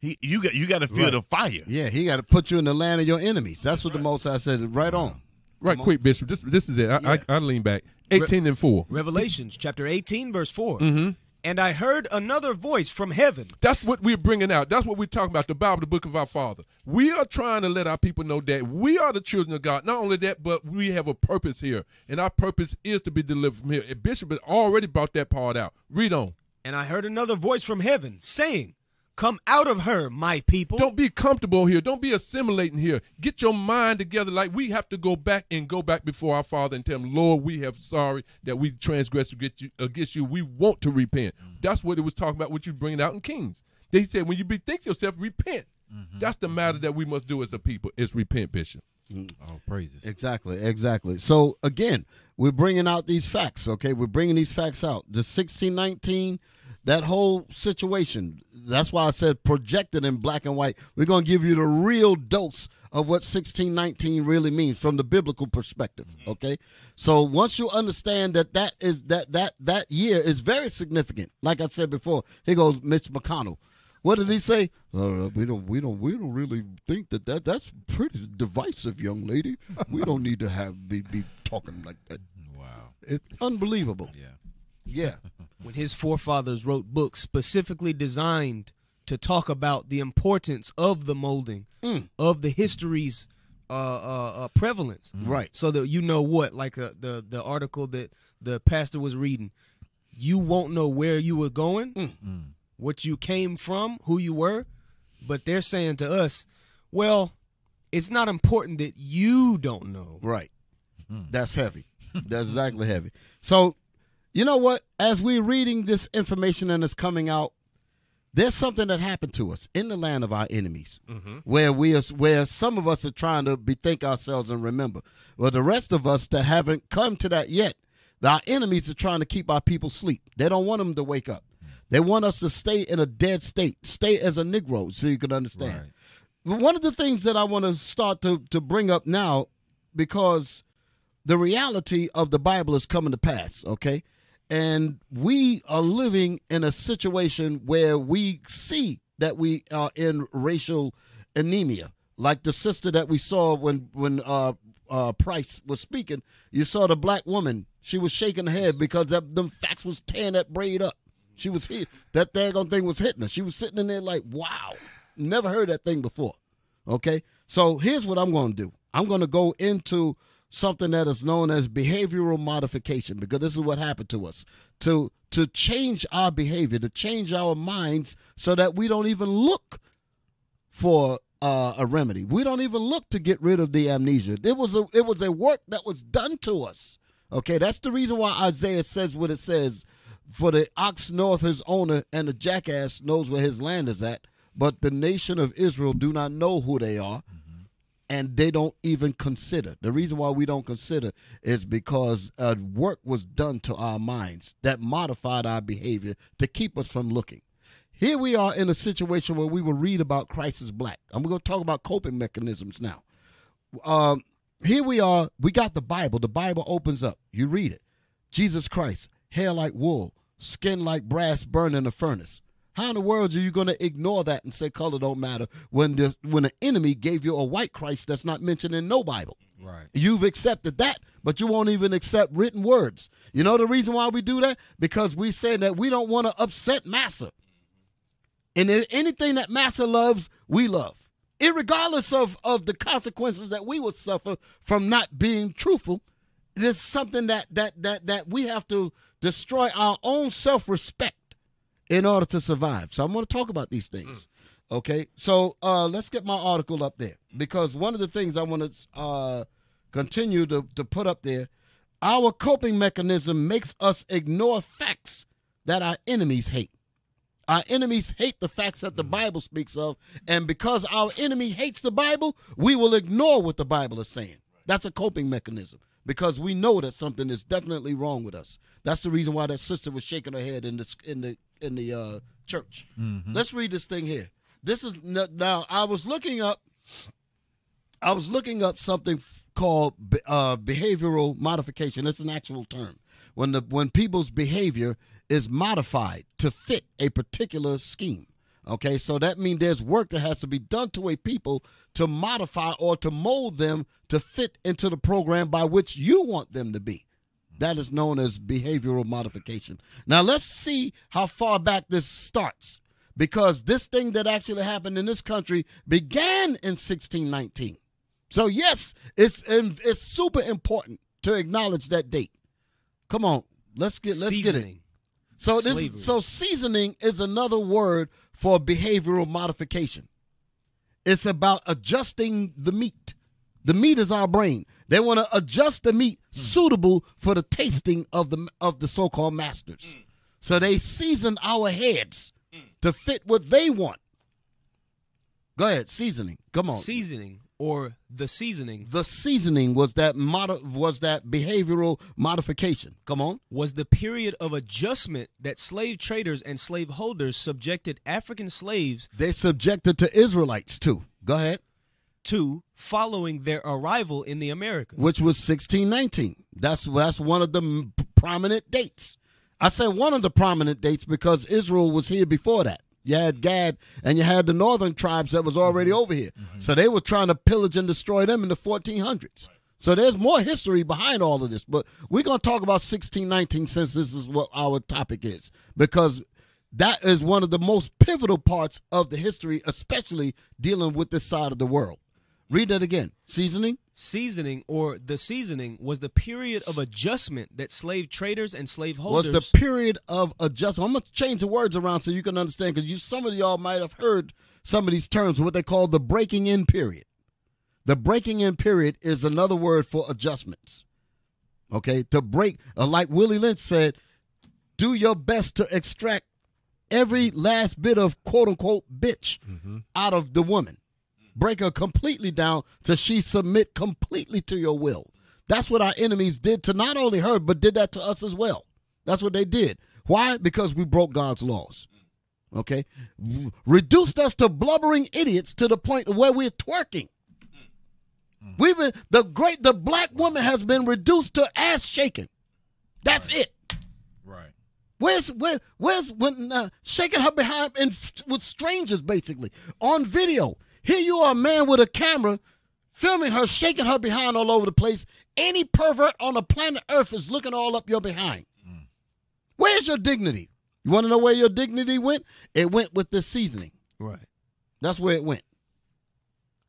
He, you got you got to feel Right. the fire. Yeah, he got to put you in the land of your enemies. That's what the Most High said. Right on. Right, quick, Bishop. This this is it. I, I, I lean back. 18 and 4. Revelations chapter 18, verse 4. Mm-hmm. And I heard another voice from heaven. That's what we're bringing out. That's what we're talking about. The Bible, the book of our Father. We are trying to let our people know that we are the children of God. Not only that, but we have a purpose here, and our purpose is to be delivered from here. And Bishop has already brought that part out. Read on. And I heard another voice from heaven saying, Come out of her, my people. Don't be comfortable here. Don't be assimilating here. Get your mind together. Like we have to go back and go back before our Father and tell him, Lord, we have sorry that we transgressed against you. Against you. We want to repent. That's what it was talking about. What you bringing out in Kings. They said, when you bethink yourself, repent. Mm-hmm. That's the matter that we must do as a people. Is repent, Bishop. Mm. oh, praises. Exactly, exactly. So again, we're bringing out these facts. Okay, we're bringing these facts out. The sixteen nineteen, that whole situation. That's why I said projected in black and white. We're going to give you the real dose of what sixteen nineteen really means from the biblical perspective. Okay, so once you understand that that is that that that year is very significant. Like I said before, here goes Mitch McConnell. What did he say? Uh, we don't, we don't, we don't really think that, that that's pretty divisive, young lady. We don't need to have be, be talking like that. [LAUGHS] Wow. It's unbelievable. Yeah. Yeah, [LAUGHS] when his forefathers wrote books specifically designed to talk about the importance of the molding of the history's uh, uh, uh, prevalence, right. so that you know what, like uh, the the article that the pastor was reading, you won't know where you were going, what you came from, who you were, but they're saying to us, well, it's not important that you don't know. Right. That's heavy. [LAUGHS] That's exactly heavy. So, you know what? As we're reading this information and it's coming out, there's something that happened to us in the land of our enemies, mm-hmm. where we are, where some of us are trying to bethink ourselves and remember. Well, the rest of us that haven't come to that yet, our enemies are trying to keep our people asleep. They don't want them to wake up. They want us to stay in a dead state, stay as a Negro, so you can understand. Right. One of the things that I want to start to, to bring up now, because the reality of the Bible is coming to pass, okay? And we are living in a situation where we see that we are in racial anemia, like the sister that we saw when when uh, uh, Price was speaking, you saw the black woman. She was shaking her head because that, them facts was tearing that braid up. She was here. That daggone thing was hitting her. She was sitting in there like, wow, never heard that thing before. Okay, so here's what I'm going to do. I'm going to go into something that is known as behavioral modification because this is what happened to us. To to change our behavior to change our minds so that we don't even look for uh, a remedy. We don't even look to get rid of the amnesia. It was a it was a work that was done to us. Okay that's the reason why isaiah says what it says for the ox knoweth his owner and the jackass knows where his land is at but the nation of israel do not know who they are and they don't even consider. The reason why we don't consider is because uh, work was done to our minds that modified our behavior to keep us from looking. Here we are in a situation where we will read about Christ is black. I'm going to talk about coping mechanisms now. Um, here we are. We got the Bible. The Bible opens up. You read it. Jesus Christ, hair like wool, skin like brass burned in a furnace. How in the world are you going to ignore that and say color don't matter when the when an enemy gave you a white Christ that's not mentioned in no Bible? Right. You've accepted that, but you won't even accept written words. You know the reason why we do that? Because we say that we don't want to upset Massa. And anything that Massa loves, we love. Irregardless of, of the consequences that we will suffer from not being truthful, there's something that that that that we have to destroy our own self-respect in order to survive. So I'm going to talk about these things. Okay, so uh, let's get my article up there because one of the things I want to uh, continue to, to put up there, our coping mechanism makes us ignore facts that our enemies hate. Our enemies hate the facts that the Bible speaks of, and because our enemy hates the Bible, we will ignore what the Bible is saying. That's a coping mechanism because we know that something is definitely wrong with us. That's the reason why that sister was shaking her head in the in the in the uh, church. Mm-hmm. Let's read this thing here. This is now. I was looking up. I was looking up something called uh, behavioral modification. It's an actual term. When the when people's behavior is modified to fit a particular scheme. Okay, so that means there's work that has to be done to a people to modify or to mold them to fit into the program by which you want them to be. That is known as behavioral modification. Now let's see how far back this starts because this thing that actually happened in this country began in 1619. So yes, it's it's super important to acknowledge that date. Come on, let's get let's get it. So Slavery. this so seasoning is another word for behavioral modification. It's about adjusting the meat. The meat is our brain. They want to adjust the meat hmm. suitable for the tasting of the of the so-called masters. Hmm. So they season our heads hmm. to fit what they want. Go ahead, seasoning. Come on. Seasoning or the seasoning the seasoning was that mod- was that behavioral modification. Come on. was the period of adjustment that slave traders and slave holders subjected African slaves They subjected to Israelites too. Go ahead. to following their arrival in the Americas. which was 1619. That's that's one of the m- prominent dates. I say one of the prominent dates because Israel was here before that. You had Gad and you had the northern tribes that was already mm-hmm. over here. Mm-hmm. So they were trying to pillage and destroy them in the 1400s. So there's more history behind all of this, but we're going to talk about 1619 since this is what our topic is because that is one of the most pivotal parts of the history, especially dealing with this side of the world. Read that again. Seasoning? Seasoning or the seasoning was the period of adjustment that slave traders and slave holders was the period of adjustment. I'm going to change the words around so you can understand because you some of y'all might have heard some of these terms, what they call the breaking in period. The breaking in period is another word for adjustments. Okay, to break, uh, like Willie Lynch said, do your best to extract every last bit of quote unquote bitch out of the woman. Break her completely down till she submit completely to your will. That's what our enemies did to not only her, but did that to us as well. That's what they did. Why? Because we broke God's laws. Okay? Reduced us to blubbering idiots to the point where we're twerking. We've been the great the black woman has been reduced to ass shaking. That's it. Right. Where's where where's when uh, shaking her behind and with strangers basically on video. Here you are, a man with a camera filming her, shaking her behind all over the place. Any pervert on the planet Earth is looking all up your behind. Mm. Where's your dignity? You want to know where your dignity went? It went with the seasoning. Right. That's where it went.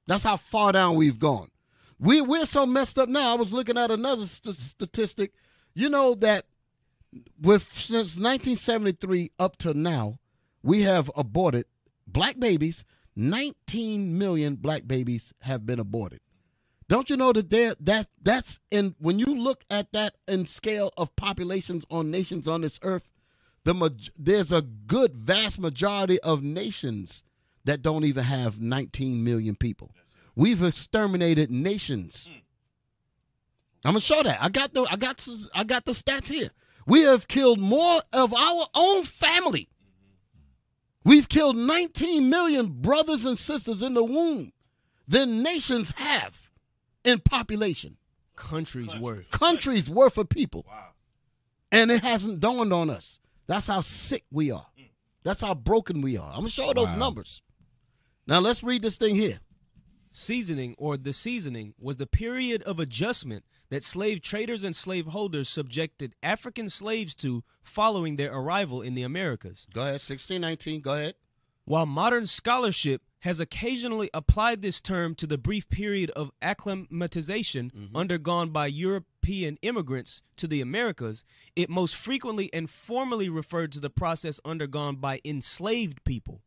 That's how far down we've gone. We we're so messed up now. I was looking at another st- statistic. You know that with since 1973 up to now, we have aborted black babies. 19 million black babies have been aborted. Don't you know that there that that's in when you look at that in scale of populations on nations on this earth, the there's a good vast majority of nations that don't even have 19 million people. We've exterminated nations. I'm gonna show that. I got the I got I got the stats here. We have killed more of our own family. We've killed 19 million brothers and sisters in the womb than nations have in population. Countries worth. Countries worth of people. Wow. And it hasn't dawned on us. That's how sick we are. Mm. That's how broken we are. I'm gonna show those wow. numbers. Now let's read this thing here. Seasoning or the seasoning was the period of adjustment that slave traders and slaveholders subjected African slaves to following their arrival in the Americas. Go ahead, 1619, go ahead. While modern scholarship has occasionally applied this term to the brief period of acclimatization mm-hmm. undergone by European immigrants to the Americas, it most frequently and formally referred to the process undergone by enslaved people.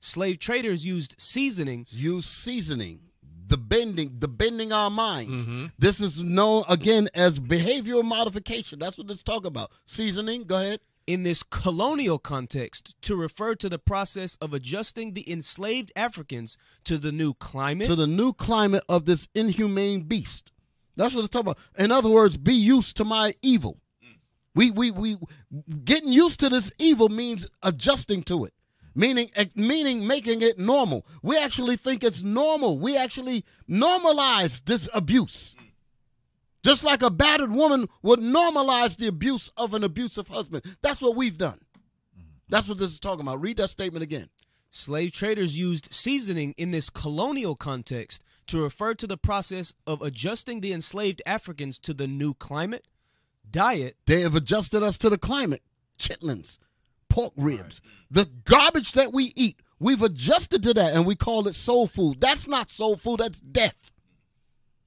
Slave traders used seasoning. Used seasoning. The bending, the bending our minds. Mm-hmm. This is known again as behavioral modification. That's what it's talking about. Seasoning. Go ahead. In this colonial context, to refer to the process of adjusting the enslaved Africans to the new climate. To the new climate of this inhumane beast. That's what it's talking about. In other words, be used to my evil. We we we getting used to this evil means adjusting to it meaning eh, meaning making it normal. We actually think it's normal. We actually normalize this abuse. Just like a battered woman would normalize the abuse of an abusive husband. That's what we've done. That's what this is talking about. Read that statement again. Slave traders used seasoning in this colonial context to refer to the process of adjusting the enslaved Africans to the new climate, diet. They have adjusted us to the climate. Chitlins, pork ribs, the garbage that we eat. We've adjusted to that and we call it soul food. That's not soul food, that's death.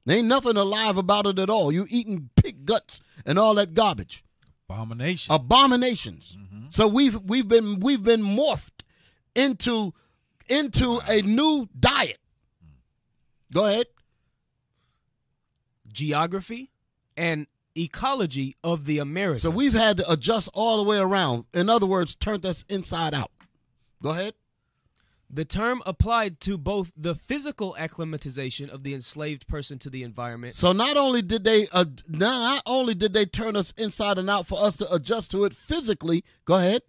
There ain't nothing alive about it at all. You eating pig guts and all that garbage. Abomination. Abominations. Mm-hmm. So we've we've been we've been morphed into into wow. a new diet. Go ahead. Geography and ecology of the Americas. So we've had to adjust all the way around. In other words, turned us inside out. Go ahead. The term applied to both the physical acclimatization of the enslaved person to the environment. So not only did they uh, not only did they turn us inside and out for us to adjust to it physically. Go ahead.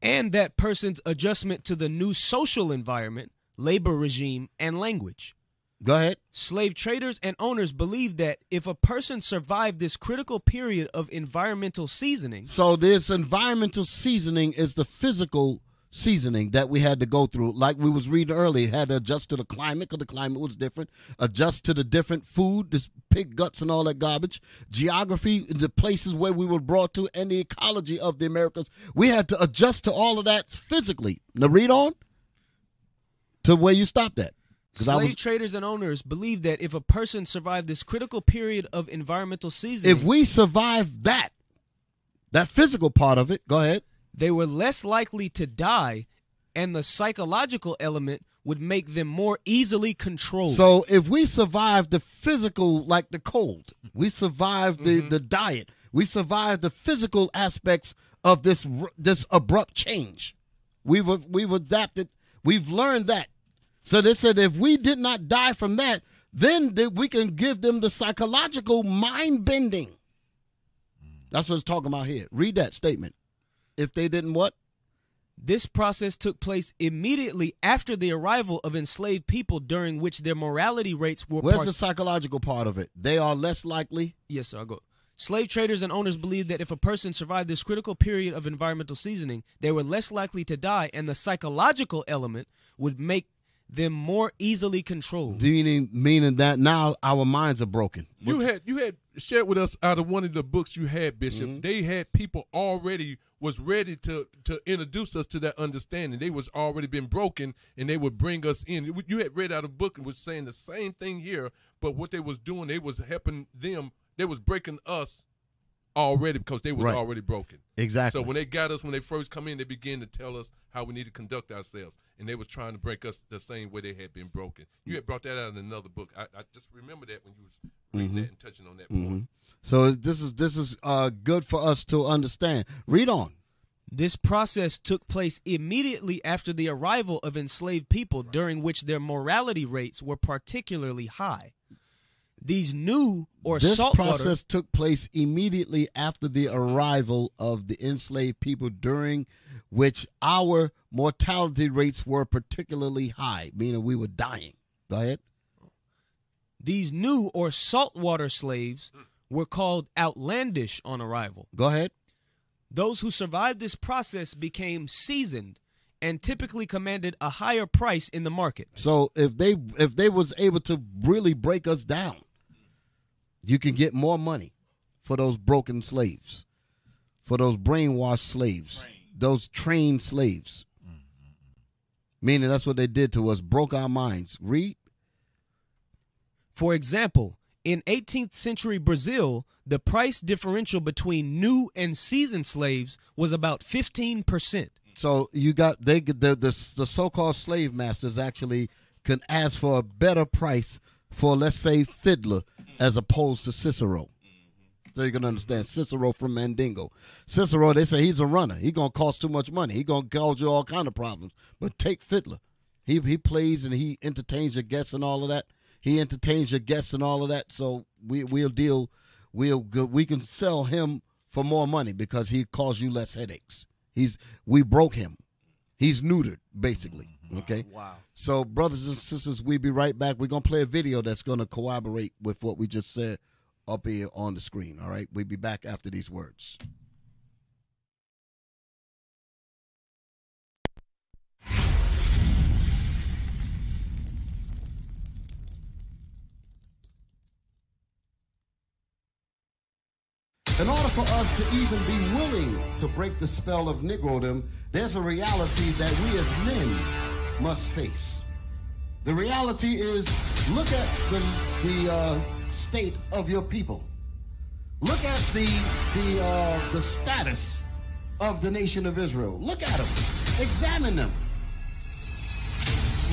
And that person's adjustment to the new social environment, labor regime, and language. Go ahead. Slave traders and owners believed that if a person survived this critical period of environmental seasoning. So, this environmental seasoning is the physical seasoning that we had to go through. Like we was reading earlier, had to adjust to the climate because the climate was different, adjust to the different food, this pig guts and all that garbage, geography, the places where we were brought to, and the ecology of the Americas. We had to adjust to all of that physically. Now, read on to where you stopped at. Slave was, traders and owners believe that if a person survived this critical period of environmental seasoning, if we survived that, that physical part of it, go ahead. They were less likely to die, and the psychological element would make them more easily controlled. So if we survived the physical, like the cold, we survived the, mm-hmm. the diet, we survived the physical aspects of this this abrupt change. We've we've adapted. We've learned that so they said if we did not die from that, then we can give them the psychological mind bending. That's what it's talking about here. Read that statement. If they didn't what? This process took place immediately after the arrival of enslaved people, during which their morality rates were. Where's part- the psychological part of it? They are less likely. Yes, sir. I'll go. Slave traders and owners believed that if a person survived this critical period of environmental seasoning, they were less likely to die, and the psychological element would make them more easily controlled. Meaning, meaning that now our minds are broken. You had you had shared with us out of one of the books you had, Bishop. Mm-hmm. They had people already was ready to to introduce us to that understanding. They was already been broken, and they would bring us in. You had read out a book and was saying the same thing here, but what they was doing, they was helping them. They was breaking us already because they was right. already broken. Exactly. So when they got us, when they first come in, they began to tell us how we need to conduct ourselves, and they was trying to break us the same way they had been broken. You had brought that out in another book. I, I just remember that when you was reading mm-hmm. that and touching on that mm-hmm. point. So this is this is uh, good for us to understand. Read on. This process took place immediately after the arrival of enslaved people, during which their morality rates were particularly high. These new or this saltwater process took place immediately after the arrival of the enslaved people, during which our mortality rates were particularly high, meaning we were dying. Go ahead. These new or saltwater slaves were called outlandish on arrival. Go ahead. Those who survived this process became seasoned and typically commanded a higher price in the market. So if they if they was able to really break us down, you can get more money for those broken slaves, for those brainwashed slaves, Train. those trained slaves. Mm-hmm. Meaning that's what they did to us, broke our minds. Read. For example, in 18th century Brazil, the price differential between new and seasoned slaves was about 15%. So you got they the the, the so-called slave masters actually can ask for a better price for let's say fiddler as opposed to Cicero. So you can understand Cicero from Mandingo. Cicero, they say he's a runner. He gonna cost too much money. He gonna cause you all kind of problems. But take Fiddler. He he plays and he entertains your guests and all of that. He entertains your guests and all of that. So we we'll deal. We'll we can sell him for more money because he cause you less headaches. He's we broke him. He's neutered basically. Mm-hmm. Okay. Wow. So, brothers and sisters, we'll be right back. We're gonna play a video that's gonna corroborate with what we just said up here on the screen. All right. We'll be back after these words. In order for us to even be willing to break the spell of Negrodom, there's a reality that we as men must face. The reality is, look at the, the uh, state of your people. Look at the, the, uh, the status of the nation of Israel. Look at them. Examine them.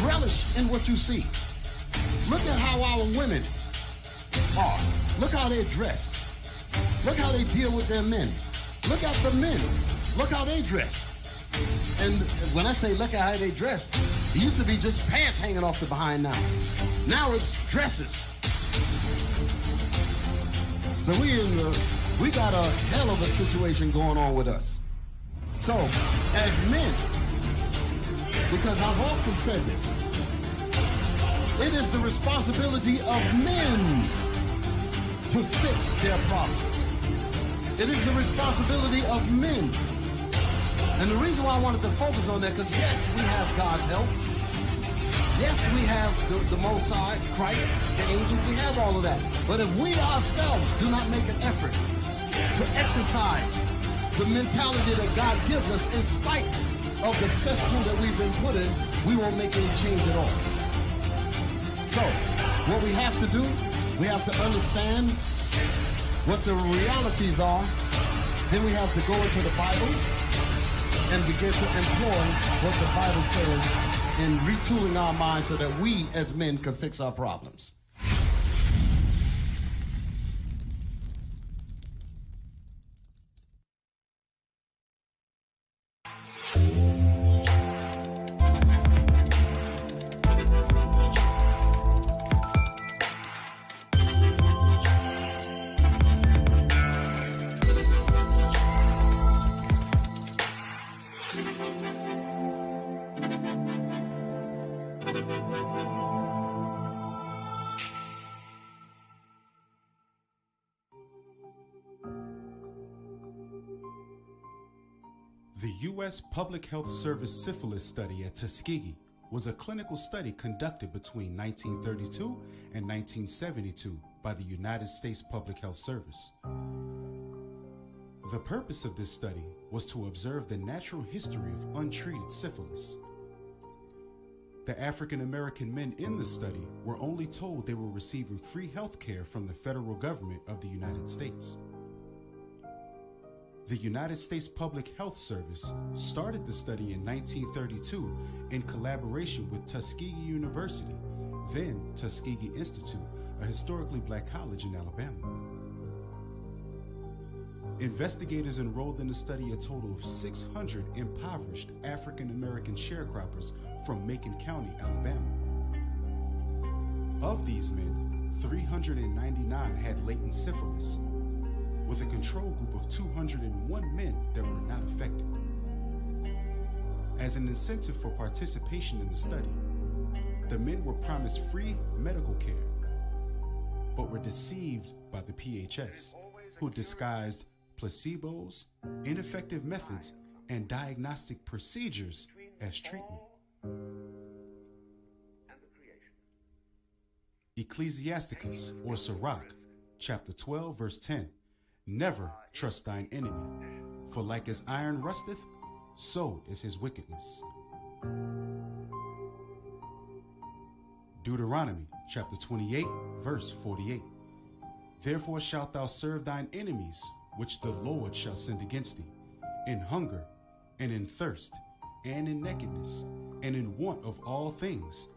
Relish in what you see. Look at how our women are. Look how they dress. Look how they deal with their men. Look at the men. Look how they dress. And when I say look at how they dress, it used to be just pants hanging off the behind now. Now it's dresses. So we in the, we got a hell of a situation going on with us. So, as men, because I've often said this, it is the responsibility of men to fix their problems. It is the responsibility of men and the reason why I wanted to focus on that, because yes, we have God's help. Yes, we have the, the Christ, the angels, we have all of that. But if we ourselves do not make an effort to exercise the mentality that God gives us in spite of the cesspool that we've been put in, we won't make any change at all. So, what we have to do, we have to understand what the realities are. Then we have to go into the Bible and begin to employ what the Bible says in retooling our minds so that we as men can fix our problems. The U.S. Public Health Service syphilis study at Tuskegee was a clinical study conducted between 1932 and 1972 by the United States Public Health Service. The purpose of this study was to observe the natural history of untreated syphilis. The African American men in the study were only told they were receiving free health care from the federal government of the United States. The United States Public Health Service started the study in 1932 in collaboration with Tuskegee University, then Tuskegee Institute, a historically black college in Alabama. Investigators enrolled in the study a total of 600 impoverished African American sharecroppers from Macon County, Alabama. Of these men, 399 had latent syphilis, with a control group of 201 men that were not affected. As an incentive for participation in the study, the men were promised free medical care, but were deceived by the PHS, who disguised placebos, ineffective methods, and diagnostic procedures as treatment. Ecclesiasticus or Sirach, chapter 12, verse 10. Never trust thine enemy, for like as iron rusteth, so is his wickedness. Deuteronomy chapter 28, verse 48. Therefore shalt thou serve thine enemies, which the Lord shall send against thee, in hunger, and in thirst, and in nakedness, and in want of all things.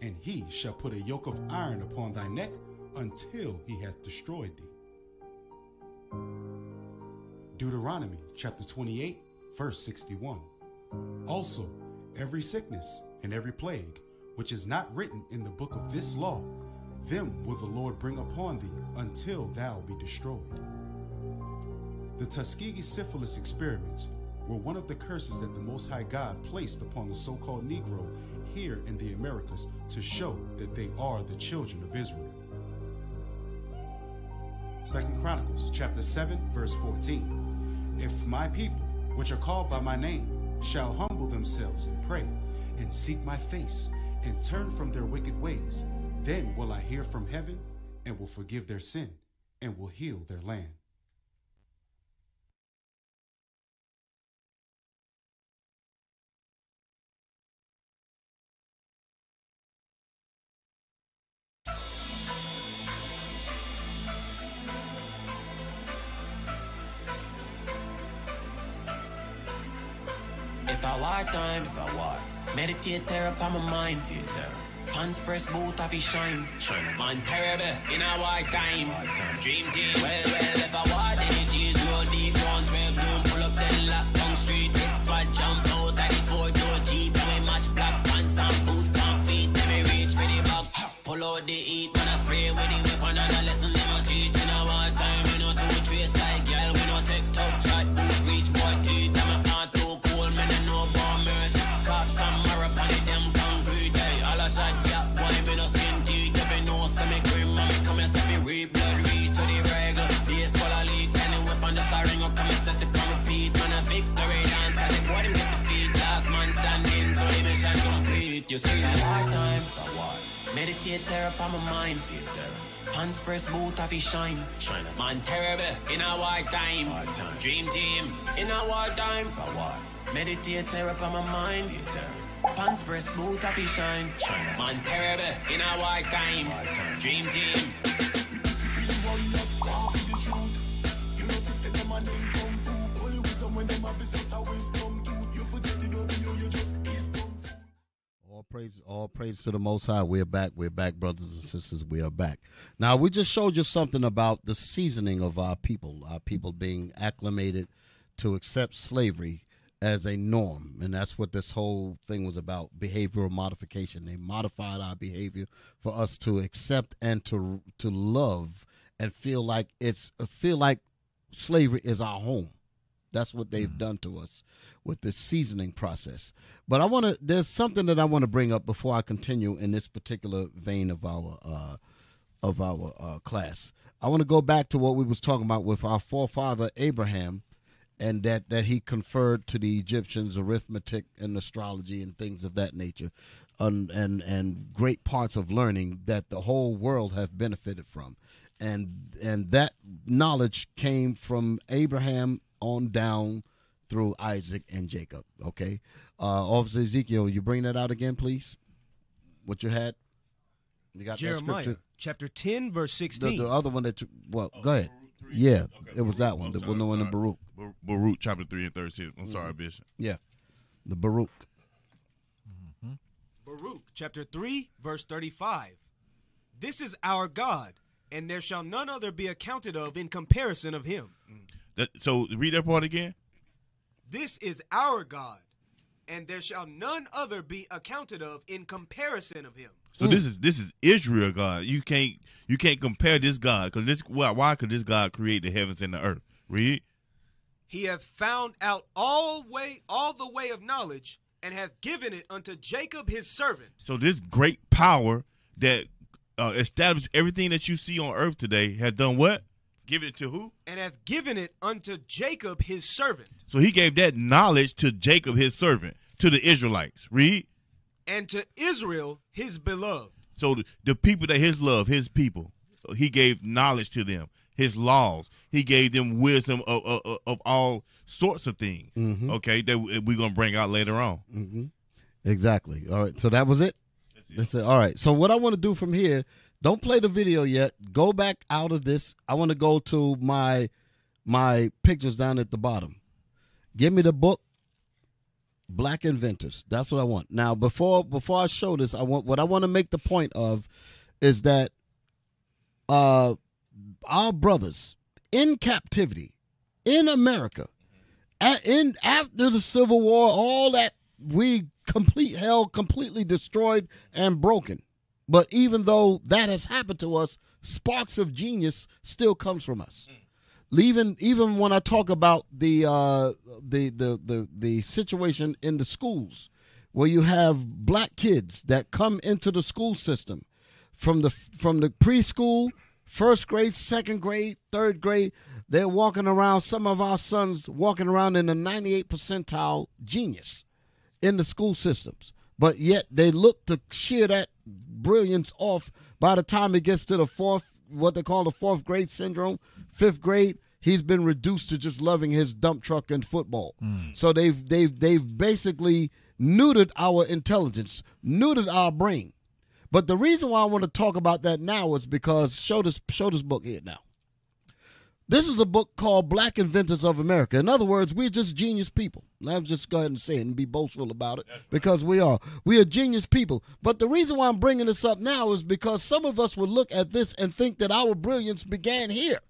And he shall put a yoke of iron upon thy neck until he hath destroyed thee. Deuteronomy chapter 28, verse 61. Also, every sickness and every plague, which is not written in the book of this law, them will the Lord bring upon thee until thou be destroyed. The Tuskegee syphilis experiments were one of the curses that the Most High God placed upon the so called Negro here in the Americas to show that they are the children of Israel. Second Chronicles chapter 7 verse 14. If my people, which are called by my name, shall humble themselves and pray, and seek my face, and turn from their wicked ways, then will I hear from heaven, and will forgive their sin, and will heal their land. War time, if I war, meditate there upon my mind, theater. Pants press boot off his shine, shine. Man terrible in a war time, dream team. Well, well, if I war, then it is roll deep, red bloom, pull up then lock you see, that hard time, for what? meditate there upon my mind. Hands press boot off his shine. Shine Man terrible in a war time. Dream team in a war time. For war. Meditate there upon my mind. Theater. Pants press boot off his shine. Shine Man terrible in a war time. Dream team. Praise, all praise to the Most High. We're back. We're back, brothers and sisters. We are back. Now, we just showed you something about the seasoning of our people, our people being acclimated to accept slavery as a norm. And that's what this whole thing was about behavioral modification. They modified our behavior for us to accept and to to love and feel like it's feel like slavery is our home. That's what they've done to us with this seasoning process. But I want to. There's something that I want to bring up before I continue in this particular vein of our uh, of our uh, class. I want to go back to what we was talking about with our forefather Abraham, and that that he conferred to the Egyptians arithmetic and astrology and things of that nature, and and and great parts of learning that the whole world have benefited from, and and that knowledge came from Abraham on down through Isaac and Jacob. Okay, uh, Officer Ezekiel, you bring that out again, please. What you had? You got Jeremiah chapter ten verse sixteen. The, the other one that you well, oh, go ahead. Yeah, okay. it was that one. the one, one in Baruch. Baruch chapter three and thirteen. I'm mm-hmm. sorry, Bishop. Yeah, the Baruch. Mm-hmm. Baruch chapter three verse thirty-five. This is our God, and there shall none other be accounted of in comparison of Him. That, so read that part again. This is our God, and there shall none other be accounted of in comparison of Him. So mm. this is this is Israel God. You can't you can't compare this God because this why why could this God create the heavens and the earth? Read. He hath found out all way all the way of knowledge and hath given it unto Jacob his servant. So this great power that uh, established everything that you see on earth today has done what? Given it to who? And hath given it unto Jacob his servant. So he gave that knowledge to Jacob his servant, to the Israelites. Read and to Israel his beloved. So the, the people that his love, his people, he gave knowledge to them, his laws. He gave them wisdom of, of, of all sorts of things. Mm-hmm. Okay, that we're gonna bring out later on. Mm-hmm. Exactly. All right. So that was it. That's it. That's it. All right. So what I want to do from here, don't play the video yet. Go back out of this. I want to go to my my pictures down at the bottom. Give me the book black inventors. That's what I want. Now, before before I show this, I want what I want to make the point of is that uh our brothers in captivity in America in after the Civil War, all that we complete hell completely destroyed and broken. But even though that has happened to us, sparks of genius still comes from us. Mm even even when I talk about the uh, the, the the the situation in the schools where you have black kids that come into the school system from the from the preschool, first grade, second grade, third grade, they're walking around. Some of our sons walking around in the 98 percentile genius in the school systems, but yet they look to shear that brilliance off by the time it gets to the fourth what they call the fourth grade syndrome, fifth grade, he's been reduced to just loving his dump truck and football. Mm. So they've they've they've basically neutered our intelligence, neutered our brain. But the reason why I want to talk about that now is because show this show this book here now. This is a book called Black Inventors of America. In other words, we're just genius people. Let's just go ahead and say it and be boastful about it right. because we are. We are genius people. But the reason why I'm bringing this up now is because some of us would look at this and think that our brilliance began here.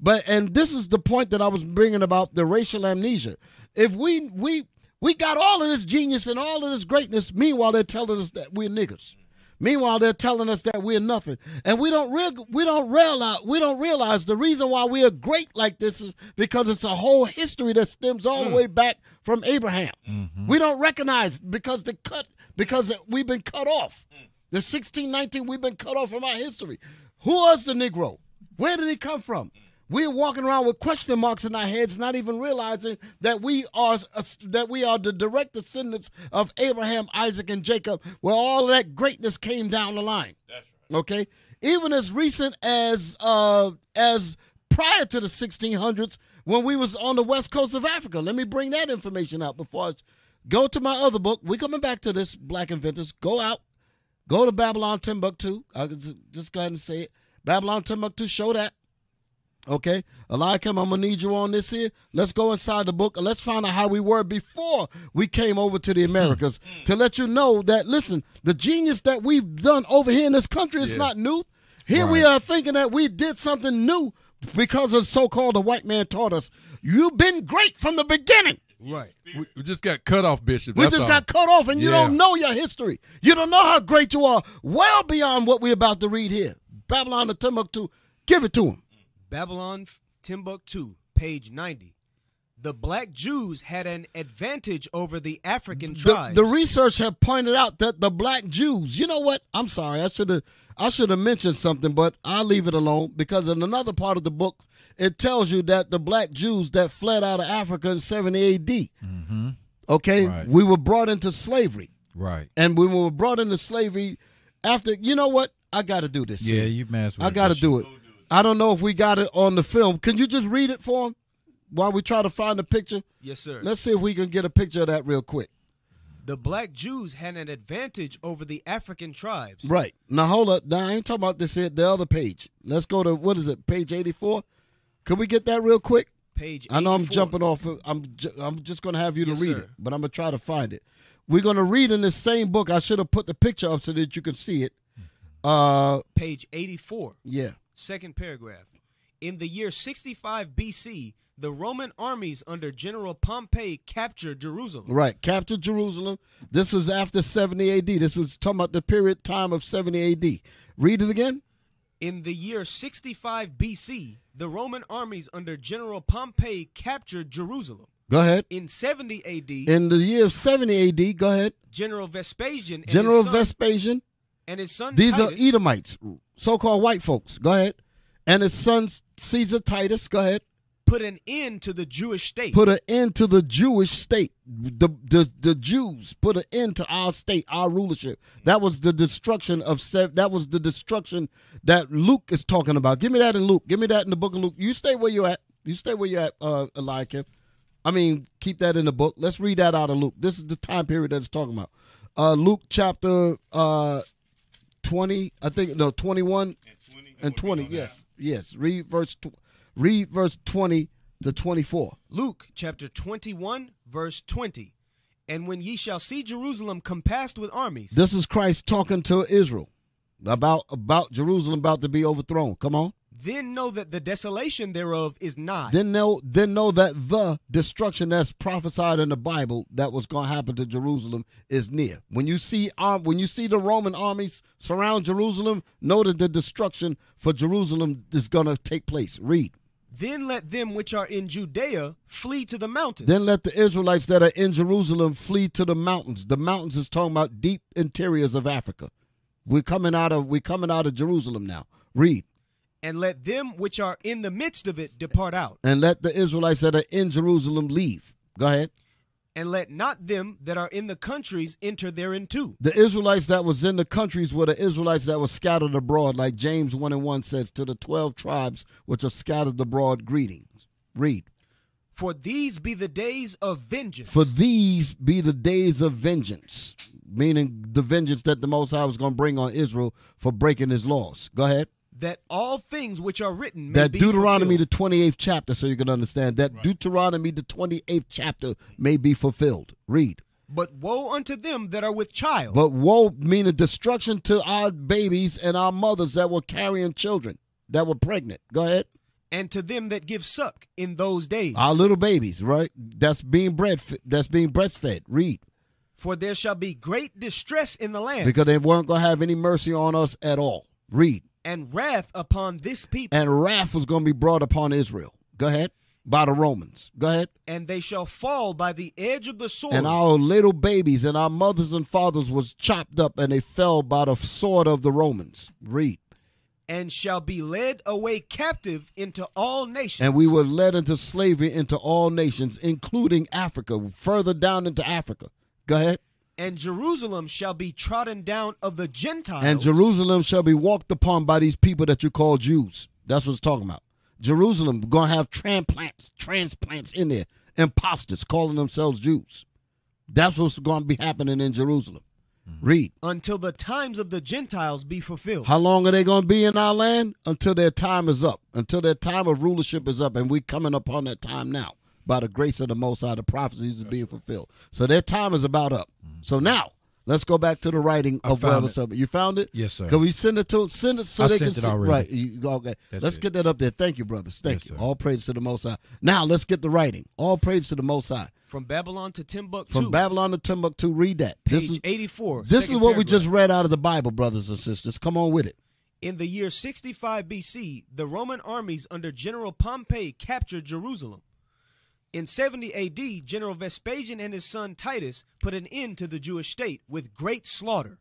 But and this is the point that I was bringing about the racial amnesia. If we we we got all of this genius and all of this greatness, meanwhile they're telling us that we're niggers. Meanwhile, they're telling us that we're nothing, and we don't real, we don't realize we don't realize the reason why we are great like this is because it's a whole history that stems all the hmm. way back from Abraham. Mm-hmm. We don't recognize because the cut because we've been cut off. The 1619 we've been cut off from our history. Who was the Negro? Where did he come from? We're walking around with question marks in our heads, not even realizing that we are that we are the direct descendants of Abraham, Isaac, and Jacob, where all that greatness came down the line. Right. Okay, even as recent as uh, as prior to the 1600s, when we was on the west coast of Africa. Let me bring that information out before I go to my other book. We're coming back to this, Black Inventors. Go out, go to Babylon Timbuktu. I can just go ahead and say it. Babylon Timbuktu, show that. Okay, Eliakim, I'm gonna need you on this here. Let's go inside the book and let's find out how we were before we came over to the hmm. Americas hmm. to let you know that listen, the genius that we've done over here in this country is yeah. not new. Here right. we are thinking that we did something new because of so-called the white man taught us. You've been great from the beginning. Right. We, we just got cut off, Bishop. We just all. got cut off, and you yeah. don't know your history. You don't know how great you are. Well beyond what we're about to read here. Babylon to Timbuktu, give it to him. Babylon Timbuktu, page 90. the black Jews had an advantage over the African The, tribes. the research have pointed out that the black Jews. You know what? I'm sorry. I should have. I should have mentioned something, but I'll leave it alone because in another part of the book, it tells you that the black Jews that fled out of Africa in 70 A.D. Okay, Right. we were brought into slavery, Right. and when we were brought into slavery, after you know what, I got to do this. Yeah, Sid. you mess with I got to do it. I don't know if we got it on the film. Can you just read it for him while we try to find the picture? yes, sir. Let's see if we can get a picture of that real quick. The black Jews had an advantage over the African tribes. Right. Now hold up. Now I ain't talking about this here, the other page. Let's go to what is it? Page 84. Could we get that real quick? Page. I know I'm jumping off. of- I'm ju- I'm just going to have you to Yes, read sir. it, but I'm going to try to find it. We're going to read in this same book. I should have put the picture up so that you can see it. Uh Page 84. yeah. Second paragraph. In the year 65 BC, the Roman armies under General Pompey captured Jerusalem. Right. Captured Jerusalem. This was after 70 AD. This was talking about the period time of 70 AD. Read it again. In the year 65 BC, the Roman armies under General Pompey captured Jerusalem. Go ahead. In 70 AD, In the year of 70 AD, go ahead. General Vespasian and General son, Vespasian and his son These are Edomites, so-called white folks. Go ahead. And his son Caesar Titus. Go ahead. put an end to the Jewish state. Put an end to the Jewish state. The the the Jews put an end to our state, our rulership. That was the destruction of that was the destruction that Luke is talking about. Give me that in Luke. Give me that in the book of Luke. You stay where you're at. You stay where you're at, uh, Eliakim. I mean, keep that in the book. Let's read that out of Luke. This is the time period that it's talking about. Uh, Luke chapter uh, 20, I think, no, 21 and 20. Yes, yes. Read verse, tw- read verse 20 to 24. Luke chapter 21, verse 20. And when ye shall see Jerusalem compassed with armies, This is Christ talking to Israel about about Jerusalem about to be overthrown. Come on. Then know that the desolation thereof is not. Then know then know that the destruction that's prophesied in the Bible that was going to happen to Jerusalem is near. When you see um, when you see the Roman armies surround Jerusalem, know that the destruction for Jerusalem is going to take place. Read. Then let them which are in Judea flee to the mountains. Then let the Israelites that are in Jerusalem flee to the mountains. The mountains is talking about deep interiors of Africa. We're coming out of we're coming out of Jerusalem now. Read. And let them which are in the midst of it depart out. and let the Israelites that are in Jerusalem leave. Go ahead. And let not them that are in the countries enter therein too. The Israelites that was in the countries were the Israelites that were scattered abroad, like James 1 and 1 says, to the 12 tribes which are scattered abroad, greetings. Read. For these be the days of vengeance. For these be the days of vengeance, meaning the vengeance that the Most High was going to bring on Israel for breaking his laws. Go ahead. That all things which are written may That Deuteronomy, fulfilled. the 28th chapter, so you can understand. That Deuteronomy, the 28th chapter, may be fulfilled. Read. But woe unto them that are with child. But woe meaning destruction to our babies and our mothers that were carrying children that were pregnant. Go ahead. and to them that give suck in those days. Our little babies, right? That's being bread. That's being breastfed. Read For there shall be great distress in the land, because they weren't going to have any mercy on us at all. Read and wrath upon this people, and wrath was going to be brought upon Israel. Go ahead. By the Romans. Go ahead. and they shall fall by the edge of the sword. And our little babies and our mothers and fathers was chopped up and they fell by the sword of the Romans. Read. and shall be led away captive into all nations. And we were led into slavery into all nations, including Africa, further down into Africa. Go ahead. And Jerusalem shall be trodden down of the Gentiles. And Jerusalem shall be walked upon by these people that you call Jews. That's what it's talking about. Jerusalem going to have transplants, transplants in there, imposters calling themselves Jews. That's what's going to be happening in Jerusalem. Mm-hmm. Read. until the times of the Gentiles be fulfilled. How long are they going to be in our land? Until their time is up. Until their time of rulership is up. And we're coming upon that time now. By the grace of the Most High, the prophecies is being fulfilled. So their time is about up. Mm-hmm. So now, let's go back to the writing I of found whatever You found it? Yes, sir. Can we send it to send it so I they sent can it see? already. Right. You, okay. That's let's it. get that up there. Thank you, brothers. Thank Yes, you. sir. All praise to the Most High. Now let's get the writing. All praise to the Most High. From Babylon to Timbuktu. From Babylon to Timbuktu, read that. page This is 84. this is second what we just read out of the Bible, brothers and sisters. Come on with it. In the year 65 BC, the Roman armies under General Pompey captured Jerusalem. In 70 AD, General Vespasian and his son Titus put an end to the Jewish state with great slaughter.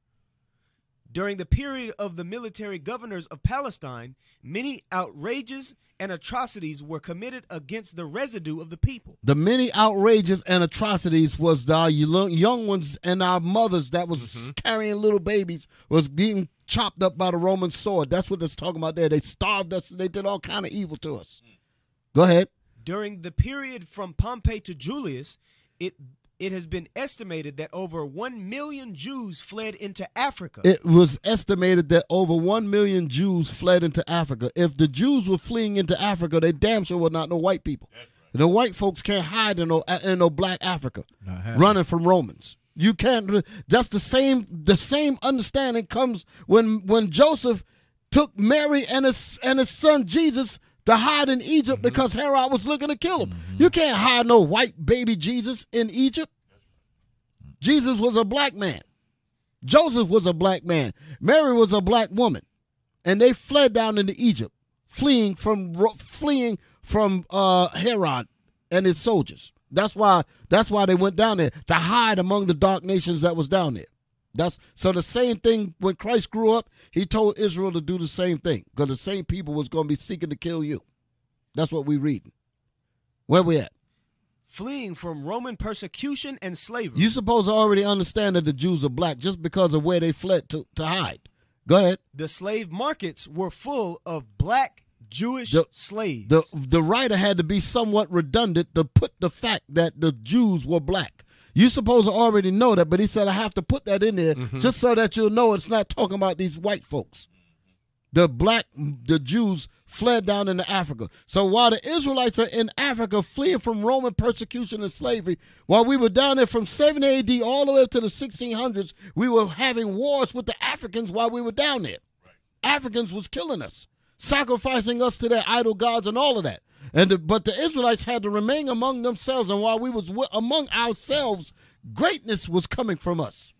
During the period of the military governors of Palestine, many outrages and atrocities were committed against the residue of the people. The many outrages and atrocities was our young ones and our mothers that was mm-hmm. carrying little babies was being chopped up by the Roman sword. That's what it's talking about there. They starved us. They did all kind of evil to us. Go ahead. During the period from Pompey to Julius, it it has been estimated that over 1 million Jews fled into Africa. It was estimated that over 1 million Jews fled into Africa. If the Jews were fleeing into Africa, they damn sure were not no white people. Right. The white folks can't hide in no, in no black Africa running from Romans. You can't that's the same the same understanding comes when when Joseph took Mary and his and his son Jesus to hide in Egypt mm-hmm. because Herod was looking to kill him. Mm-hmm. You can't hide no white baby Jesus in Egypt. Jesus was a black man. Joseph was a black man. Mary was a black woman. And they fled down into Egypt, fleeing from fleeing from uh, Herod and his soldiers. That's why that's why they went down there to hide among the dark nations that was down there. That's so the same thing when Christ grew up, he told Israel to do the same thing because the same people was going to be seeking to kill you. That's what we reading. Where we at? Fleeing from Roman persecution and slavery. You supposed to already understand that the Jews are black just because of where they fled to, to hide. Go ahead. The slave markets were full of black Jewish the, slaves. The the writer had to be somewhat redundant to put the fact that the Jews were black. You supposed to already know that, but he said I have to put that in there mm-hmm. just so that you'll know it's not talking about these white folks. The black, the Jews fled down into Africa. So while the Israelites are in Africa fleeing from Roman persecution and slavery, while we were down there from 7 AD all the way up to the 1600s, we were having wars with the Africans while we were down there. Right. Africans was killing us, sacrificing us to their idol gods and all of that. And the, but the Israelites had to remain among themselves, and while we was among ourselves, greatness was coming from us.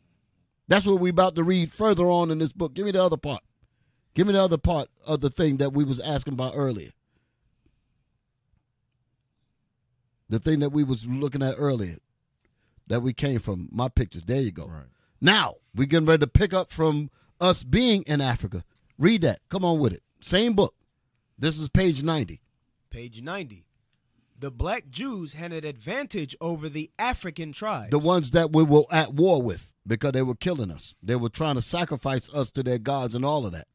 That's what we about to read further on in this book. Give me the other part. Give me the other part of the thing that we was asking about earlier. The thing that we was looking at earlier, that we came from. My pictures. There you go. Right. Now we getting ready to pick up from us being in Africa. Read that. Come on with it. Same book. This is page ninety. Page 90. The black Jews had an advantage over the African tribes. The ones that we were at war with because they were killing us. They were trying to sacrifice us to their gods and all of that.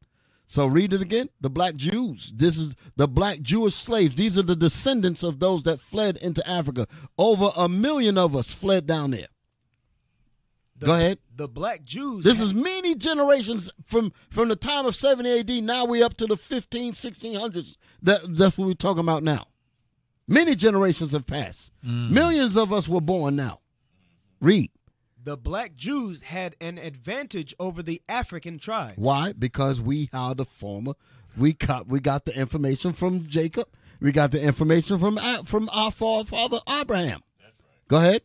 So read it again. The black Jews. This is the black Jewish slaves. These are the descendants of those that fled into Africa. Over a million of us fled down there. The, Go ahead. The black Jews. This is many generations from from the time of 70 AD. Now we're up to the 15, 1600s. That, that's what we're talking about now. Many generations have passed. Mm. Millions of us were born now. Read. The black Jews had an advantage over the African tribes. Why? Because we are the former. We got we got the information from Jacob. We got the information from from our father Abraham. Right. Go ahead.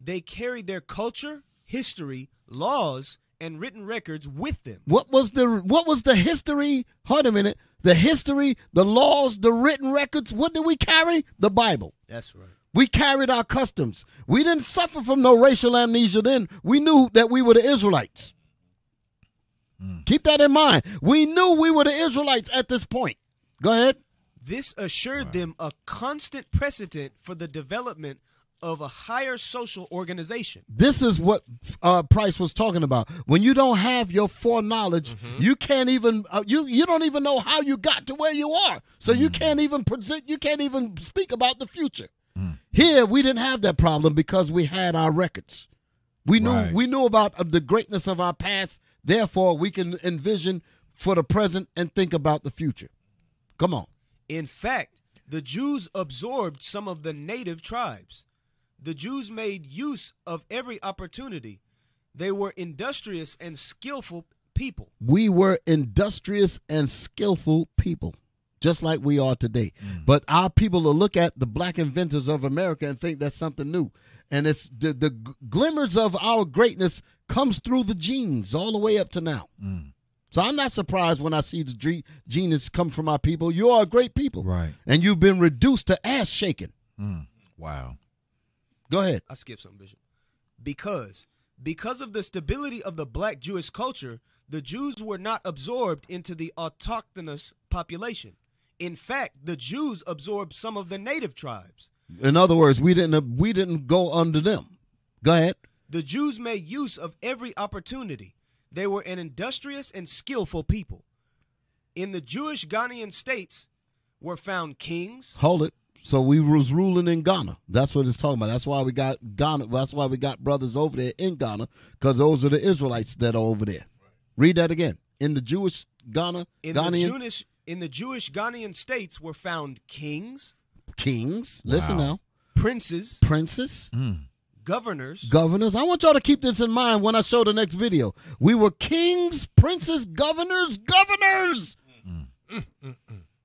They carried their culture, history, laws, and written records with them. What was the what was the history? Hold a minute. The history, the laws, the written records. What did we carry? The Bible. That's right. We carried our customs. We didn't suffer from no racial amnesia then. We knew that we were the Israelites. Mm. Keep that in mind. We knew we were the Israelites at this point. Go ahead. This assured wow. them a constant precedent for the development of a higher social organization. This is what uh, Price was talking about. When you don't have your foreknowledge, mm-hmm. you can't even uh, you you don't even know how you got to where you are. So mm-hmm. you can't even present. You can't even speak about the future. Mm. Here we didn't have that problem because we had our records. We knew right. we knew about uh, the greatness of our past. Therefore, we can envision for the present and think about the future. Come on. In fact, the Jews absorbed some of the native tribes the Jews made use of every opportunity. They were industrious and skillful people. We were industrious and skillful people, just like we are today. Mm. But our people will look at the black inventors of America and think that's something new. And it's the, the glimmers of our greatness comes through the genes all the way up to now. Mm. So I'm not surprised when I see the genius come from our people. You are a great people. Right. And you've been reduced to ass shaking. Mm. Wow. Go ahead. I skipped something, Bishop. Because because of the stability of the black Jewish culture, the Jews were not absorbed into the autochthonous population. In fact, the Jews absorbed some of the native tribes. In other words, we didn't we didn't go under them. Go ahead. The Jews made use of every opportunity. They were an industrious and skillful people. In the Jewish Ghanaian states were found kings. Hold it. So we was ruling in Ghana. That's what it's talking about. That's why we got Ghana. That's why we got brothers over there in Ghana because those are the Israelites that are over there. Read that again. In the Jewish Ghana, In Ghanaian the Jewish in the Jewish Ghanaian states were found kings, kings. Listen now, princes, princes, hmm. governors, governors. I want y'all to keep this in mind when I show the next video. We were kings, princes, governors, governors. Hmm.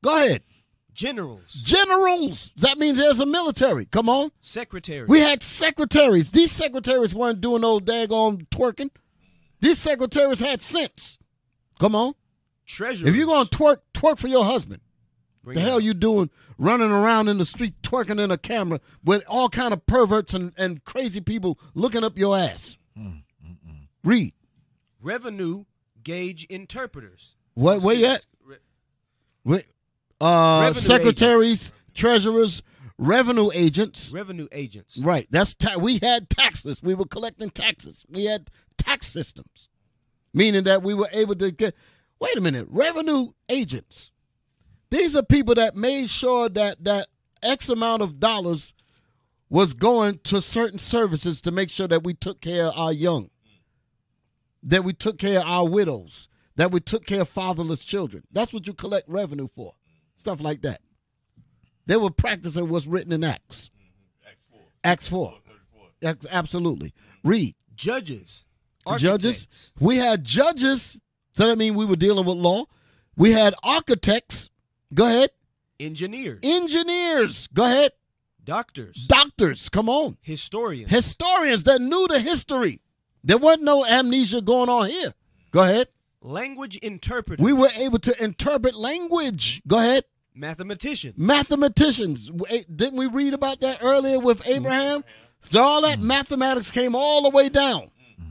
Go ahead. Generals, Generals. That means there's a military. Come on. secretaries. We had secretaries. These secretaries weren't doing no daggone twerking. These secretaries had sense. Come on. treasurers. If you're going to twerk, twerk for your husband. Bring the hell out. you doing running around in the street twerking in a camera with all kind of perverts and, and crazy people looking up your ass? Mm, mm, mm. Read. revenue gauge interpreters. What, where you at? Re- Wait. Uh, secretaries, treasurers, revenue agents. revenue agents. Right. That's ta- we had taxes. We were collecting taxes. We had tax systems, meaning that we were able to get. Wait a minute. Revenue agents. These are people that made sure that that X amount of dollars was going to certain services to make sure that we took care of our young, that we took care of our widows, that we took care of fatherless children. That's what you collect revenue for. Stuff like that. They were practicing what's written in Acts. Mm-hmm. Acts 4. Acts, four. absolutely. Read. Judges. Judges. We had judges. So that means we were dealing with law. We had architects. Go ahead. engineers, Engineers. Go ahead. doctors, Doctors. Come on. historians, Historians that knew the history. There wasn't no amnesia going on here. Go ahead. language interpreters, We were able to interpret language. Go ahead. Mathematicians, Mathematicians. Eh, didn't we read about that earlier with mm-hmm. Abraham? So all that mm-hmm. mathematics came all the way down. Mm-hmm.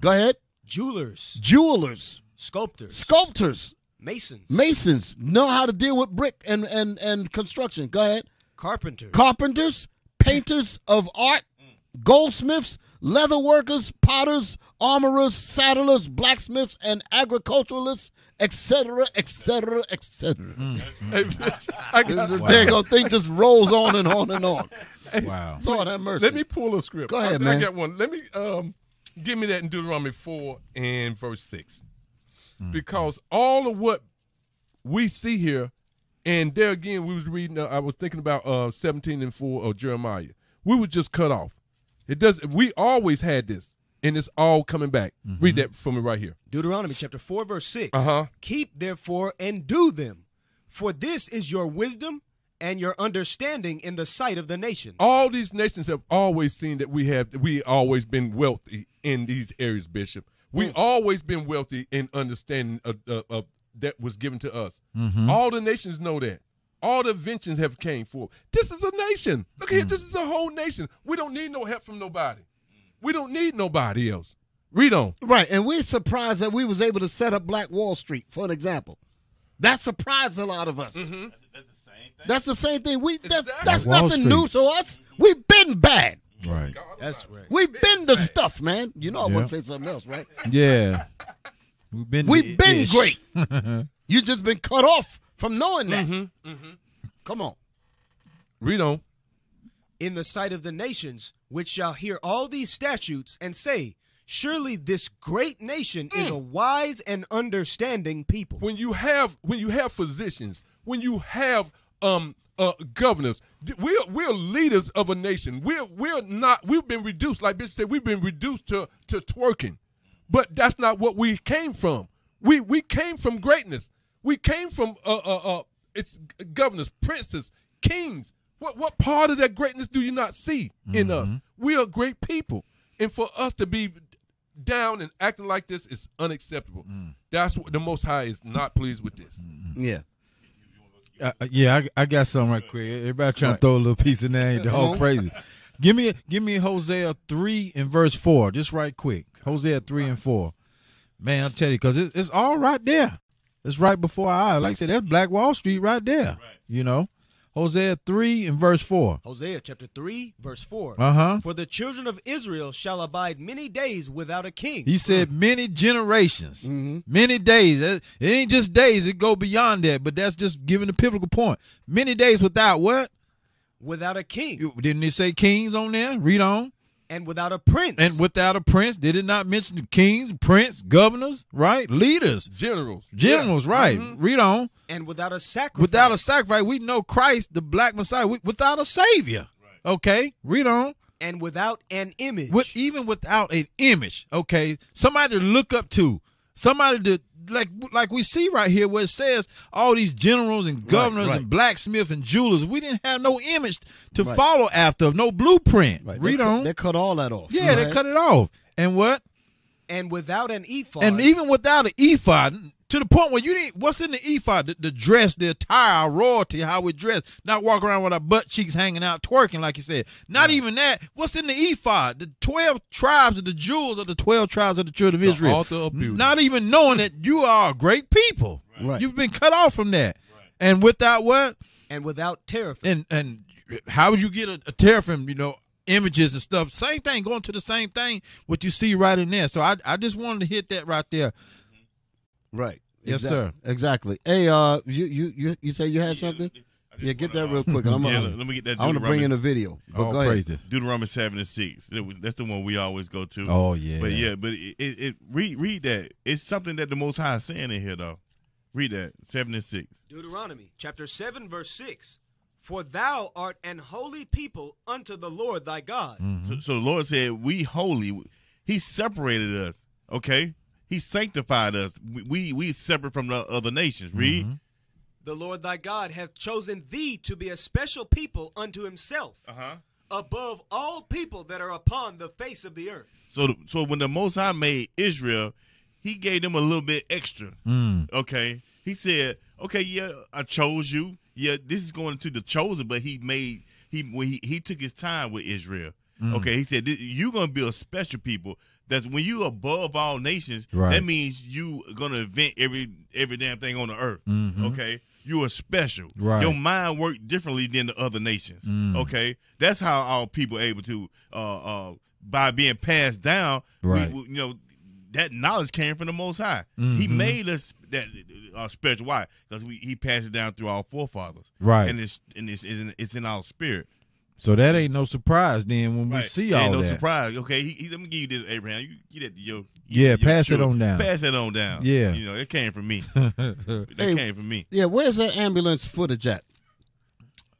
Go ahead. jewelers, Jewelers, sculptors, sculptors, masons, masons know how to deal with brick and, and, and construction. Go ahead. carpenters, Carpenters, painters of art, mm. goldsmiths, leather workers, potters, armorers, saddlers, blacksmiths, and agriculturalists, etc., etc., etc. Hey, bitch, I got, The thing just rolls on and on and on. Wow. Lord have mercy. let me pull a script. Go ahead, I, man. I got one. Let me um give me that in Deuteronomy four and verse 6 because all of what we see here, and there again, we was reading. Uh, I was thinking about uh seventeen and four of Jeremiah. We were just cut off. It does. We always had this, and it's all coming back. Read mm-hmm. that for me right here. Deuteronomy chapter 4, verse 6. Uh-huh. Keep therefore and do them, for this is your wisdom and your understanding in the sight of the nations. all these nations have always seen that we have we always been wealthy in these areas, Bishop. We hmm. always been wealthy in understanding of, of, of that was given to us. Mm-hmm. All the nations know that. All the inventions have came forth. This is a nation. Look here, hmm. this is a whole nation. We don't need no help from nobody. We don't need nobody else. Read on. Right, and we're surprised that we was able to set up Black Wall Street, for an example. That surprised a lot of us. Mm-hmm. That's the same thing. We that's, Exactly. that's Wall nothing Street. new to us. We've been bad. Right. That's right. We've been the stuff, man. You know I want to say something else, right? Yeah. We've been We've been ish. great. [LAUGHS] you just been cut off from knowing that. Mm-hmm. Mm-hmm. Come on. Read on. In the sight of the nations, which shall hear all these statutes and say, Surely this great nation is a wise and understanding people. when you have when you have physicians, when you have um uh governors, we're we're leaders of a nation. We're we're not we've been reduced, like Bishop said, we've been reduced to to twerking. But that's not what we came from. We we came from greatness. We came from uh uh uh it's governors, princes, kings. What what part of that greatness do you not see in us? We are great people. And for us to be down and acting like this is unacceptable. That's what the Most High is not pleased with this. Yeah. Uh, uh, yeah, I, I got something right quick. Everybody trying Right. to throw a little piece in there. Ain't the Come whole on. crazy. Give me, give me Hosea three and verse four, just right quick. Hosea three and four. Man, I'll tell you, because it, it's all right there. It's right before our eyes. Like I said, that's Black Wall Street right there. You know, Hosea three and verse four. Hosea chapter 3, verse 4. Uh huh. For the children of Israel shall abide many days without a king. He said many generations, Mm-hmm. many days. It it ain't just days; it go beyond that. But that's just giving the pivotal point. Many days without what? without a king. Didn't it say kings on there? Read on. And without a prince. And without a prince, did it not mention the kings, prince, governors, right? Leaders, Generals. generals, right? Mm-hmm. Read on. and without a sacrifice. Without a sacrifice, we know Christ, the black Messiah, we, without a savior. Okay, read on. and without an image. With, even without an image, okay, somebody to look up to, somebody to like like we see right here where it says all these generals and governors right. and blacksmith and jewelers. We didn't have no image to Right. follow after, no blueprint. Right. Read they on. Cut, they cut all that off. yeah, they cut it off. And what? and without an ephod. And even without an ephod, to the point where you didn't. What's in the ephod? The, the dress, the attire, our royalty, how we dress. Not walk around with our butt cheeks hanging out, twerking, like you said. Not even that. What's in the ephod? The twelve tribes of the jewels of the twelve tribes of the children of Israel. altar of beauty. Not even knowing that you are a great people. Right. You've been cut off from that. Right. And without what? and without teraphim. And and how would you get a, a teraphim? You know, images and stuff. Same thing, going to the same thing. What you see right in there. So I I just wanted to hit that right there. Right. Yes, Exac- sir. Exactly. Hey, uh, you you you you say you had something? Yeah, get that real quick. I'm Yeah, gonna, let me get that I want to bring in a video. But oh, go ahead. praises. Deuteronomy seven and six. That's the one we always go to. Oh yeah. But yeah, but it, it, it read read that. It's something that the Most High is saying in here though. Read that seven and six. Deuteronomy chapter 7, verse 6. For thou art an holy people unto the Lord thy God. Mm-hmm. So, so the Lord said, "We holy." He separated us. Okay, He sanctified us. We we, we separate from the other nations. Read. Mm-hmm. The Lord thy God hath chosen thee to be a special people unto himself, Uh huh. above all people that are upon the face of the earth. So so when the Most High made Israel, He gave them a little bit extra. Mm. Okay. He said, "Okay, yeah, I chose you. Yeah, this is going to the chosen, but He made He when he, he took His time with Israel. Mm. Okay, He said you're going to be a special people. That's when you above all nations. Right. That means you to invent every every damn thing on the earth. Mhm. Okay." You are special. Right. Your mind worked differently than the other nations. Mm. Okay, that's how our people are able to, uh, uh, by being passed down. Right. we- you know, that knowledge came from the Most High. He Mhm. made us that uh, special. Why? Because we he passed it down through our forefathers. Right. And it's and it's, it's, in, it's in our spirit. So that ain't no surprise then when we see Ain't all Ain't no that. surprise. Okay, he, he, let me give you this, Abraham. You get that to your Yeah, your pass it on down. Pass it on down. Yeah. you know, it came from me. [LAUGHS] that Hey, came from me. Yeah, where's that ambulance footage at?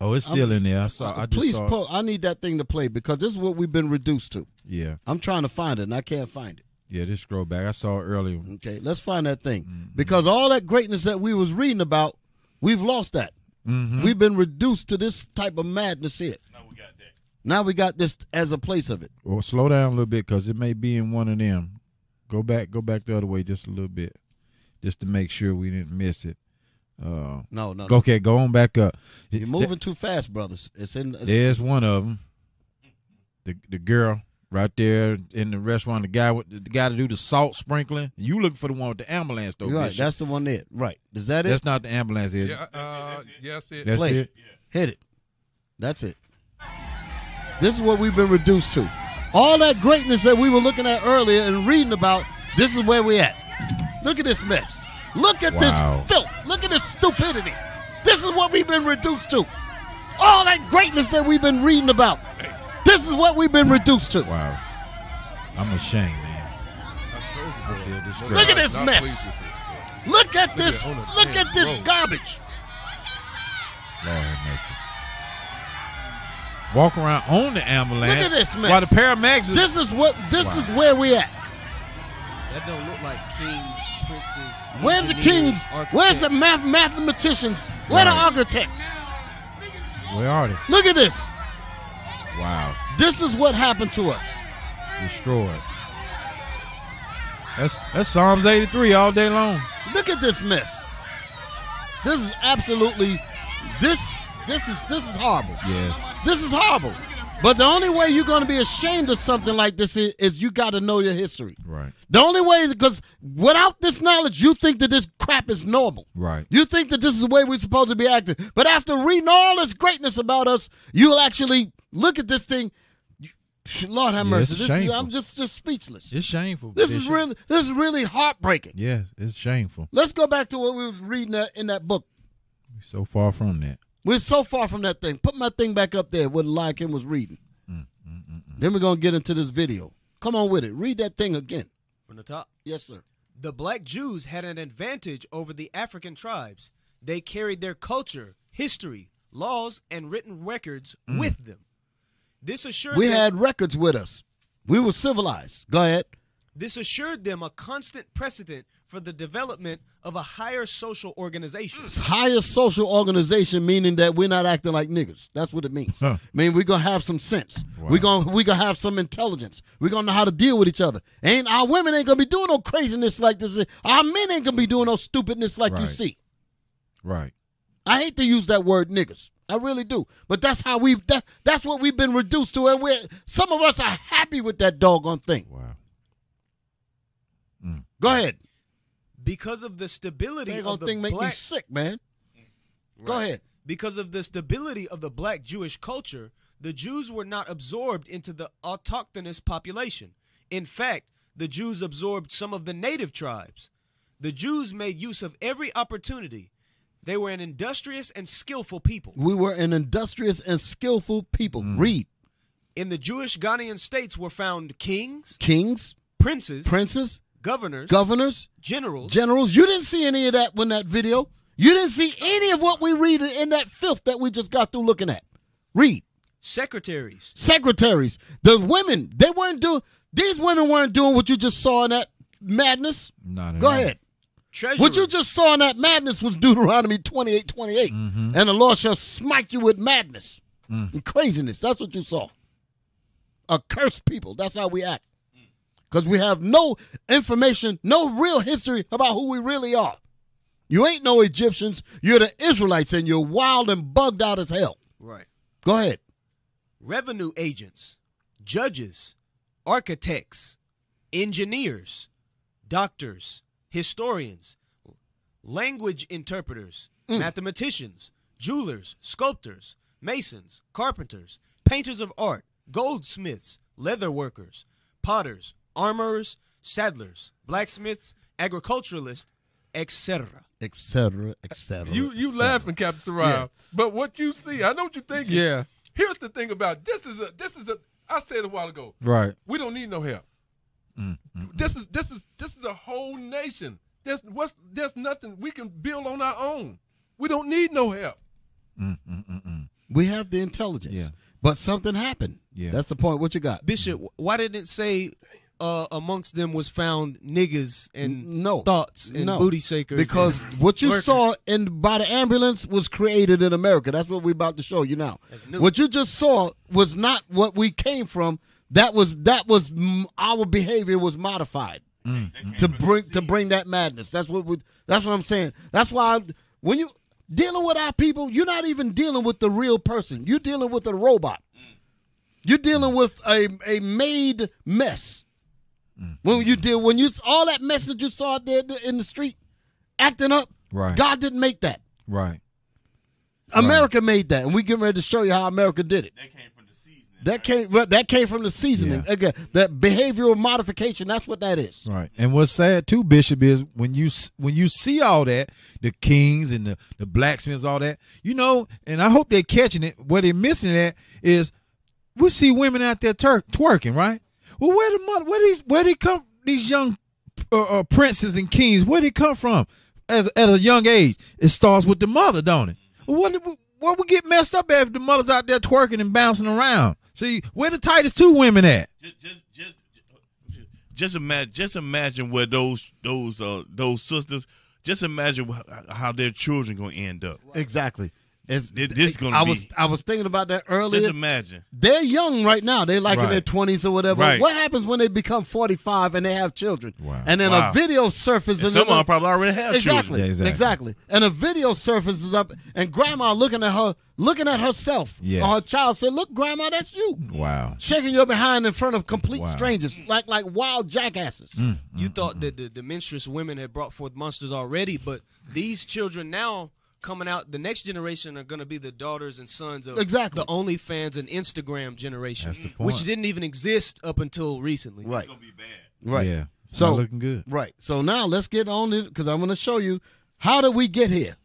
oh, it's still in there. I saw. I just Please, saw. pull, I need that thing to play because this is what we've been reduced to. yeah, I'm trying to find it and I can't find it. yeah. Just scroll back. I saw it earlier. Okay, let's find that thing Mm-hmm. because all that greatness that we was reading about, we've lost that. Mm-hmm. We've been reduced to this type of madness here. Now we got that. Now we got this as a place of it. Well, slow down a little bit because it may be in one of them. Go back. Go back the other way just a little bit, just to make sure we didn't miss it. Uh, No, no, no. okay, go on back up. You're moving too fast, brothers. It's in. It's, There's one of them. The the girl right there in the restaurant. The guy with the guy to do the salt sprinkling. You looking for the one with the ambulance though? You're right. Bishop. That's the one there. Right. Is that it? That's not the ambulance. Is it? Yeah, uh, yes, it. That's Play it. Hit it. That's it. This is what we've been reduced to. All that greatness that we were looking at earlier and reading about, this is where we at. Look at this mess. Look at Wow. this filth. Look at this stupidity. This is what we've been reduced to. All that greatness that we've been reading about. This is what we've been reduced to. Wow. I'm ashamed, man. I feel. Look at this mess. this. Look at this. at on the Look at this garbage. Lord have mercy. Walk around on the ambulance. Look at this mess. While the paramedics is This is what. This Wow. is where we at. That don't look like kings, princes. Where's the engineers, kings? Where's the math- mathematicians? Where are the architects? where are they? Look at this. Wow. This is what happened to us. Destroyed. That's that's Psalms 83 all day long. Look at this mess. This is absolutely This this is this is horrible. Yes. This is horrible. But the only way you're going to be ashamed of something like this is, is you got to know your history. Right. The only way is because without this knowledge, you think that this crap is normal. Right. You think that this is the way we're supposed to be acting. But after reading all this greatness about us, you'll actually look at this thing. [SIGHS] Lord have Yeah, mercy. it's This is. I'm just just speechless. It's shameful. This is really this is really heartbreaking. Yes, it's shameful. Let's go back to what we was reading that, in that book. We're so far from that. We're so far from that thing. Put my thing back up there what Eliakim was reading. Mm, mm, mm, mm, Then we're gonna get into this video. Come on with it. Read that thing again. From the top. Yes, sir. The black Jews had an advantage over the African tribes. They carried their culture, history, laws, and written records with them. This assured We them, had records with us. We were civilized. Go ahead. this assured them a constant precedent for the development of a higher social organization. Mm. higher social organization, meaning that we're not acting like niggas. That's what it means. Huh. I mean, we're gonna have some sense. Wow. We're gonna we gonna have some intelligence. We're gonna know how to deal with each other. Ain't our women ain't gonna be doing no craziness like this. Our men ain't gonna be doing no stupidness like you see. Right. I hate to use that word niggas. I really do. But that's how we that, that's what we've been reduced to and we're some of us are happy with that doggone thing. Wow. Mm. Go ahead. Because of the stability They of gonna the think make me sick, man. Go ahead. Because of the stability of the black Jewish culture, the Jews were not absorbed into the autochthonous population. In fact, the Jews absorbed some of the native tribes. The Jews made use of every opportunity. They were an industrious and skillful people. We were an industrious and skillful people. Mm. Read. In the Jewish Ghanaian states were found kings, Kings, princes, princes, governors, governors, generals, generals. You didn't see any of that in that video. You didn't see any of what we read in that filth that we just got through looking at. Read. secretaries, Secretaries. The women, they weren't doing, these women weren't doing what you just saw in that madness. Not at Go all. ahead. What you just saw in that madness was Deuteronomy 28 28. Mm-hmm. And the Lord shall smite you with madness and craziness. That's what you saw. A cursed people. That's how we act. Because we have no information, no real history about who we really are. You ain't no Egyptians. You're the Israelites, and you're wild and bugged out as hell. right. Go ahead. revenue agents, judges, architects, engineers, doctors, historians, language interpreters, mm. mathematicians, jewelers, sculptors, masons, carpenters, painters of art, goldsmiths, leather workers, potters, armorers, saddlers, blacksmiths, agriculturalists, etc. Etc. Etc. You you et laughing, Captain Sorrell. Yeah. But what you see, I know what you're thinking. Yeah. Here's the thing about this is a this is a I said a while ago. Right. We don't need no help. Mm, mm, mm. This is this is this is a whole nation. There's what's there's nothing we can build on our own. We don't need no help. We have the intelligence. Yeah. But something happened. Yeah. That's the point. What you got? Bishop, why didn't it say uh, amongst them was found niggas and no thoughts and no. booty shakers? Because what you twerkers? saw in by the ambulance was created in America. That's what we're about to show you now. What you just saw was not what we came from. That was that was mm, our behavior was modified mm. Mm. to bring to bring that madness. That's what we, that's what I'm saying. That's why I- when you dealing with our people, you're not even dealing with the real person. You're dealing with a robot. You're dealing with a a made mess. Mm. When you deal when you all that mess that you saw out there in the street acting up, Right. God didn't make that. Right. America made that, and we getting ready to show you how America did it. That came from the seasoning. That came well, that came from the seasoning. Yeah. Again, that behavioral modification. That's what that is. Right. And what's sad too, Bishop, is when you when you see all that, the kings and the, the blacksmiths, all that, you know, and I hope they're catching it. What they're missing at is we see women out there tur- twerking, right? Well, where the mother, where these, where they come, these young uh, uh, princes and kings, where they come from? As at a young age, it starts with the mother, don't it? Well, what what we get messed up at if the mother's out there twerking and bouncing around? See, where the tightest two women at? Just, just, just, just imagine, just imagine where those, those, uh, those sisters. Just imagine how their children gonna end up. Exactly. It's, This- this is gonna I be- was I was thinking about that earlier. Just imagine. They're young right now. They're like in their twenties or whatever. Right. What happens when they become forty five and they have children? Wow. And then Wow. a video surfaces. And some of them probably already have exactly, children. Yeah, exactly. exactly. And a video surfaces up, and grandma looking at her, looking at herself. Yes. Or her child said, "Look, grandma, that's you." Wow. Shaking your behind in front of complete Wow. strangers, like like wild jackasses. Mm. You thought that the, the menstruous women had brought forth monsters already, but these children now coming out, the next generation are going to be the daughters and sons of Exactly. the OnlyFans and Instagram generation, That's the which didn't even exist up until recently. Right, It's gonna be bad. right. Yeah. It's So not looking good. Right. So now let's get on it because I'm going to show you how did we get here.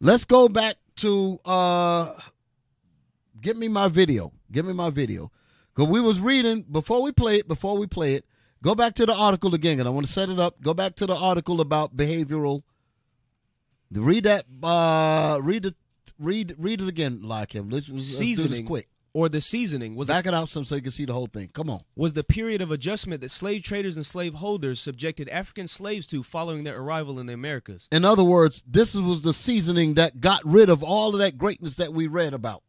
Let's go back to uh get me my video. Give me my video. Cause we was reading before we play it. Before we play it, go back to the article again, and I want to set it up. Go back to the article about behavioral. Read that. Uh, read it. Read read it again, Eliakim. Let's, let's do this Seasoning quick. or the seasoning was Back it out some so you can see the whole thing. Come on. was the period of adjustment that slave traders and slave holders subjected African slaves to following their arrival in the Americas. In other words, this was the seasoning that got rid of all of that greatness that we read about.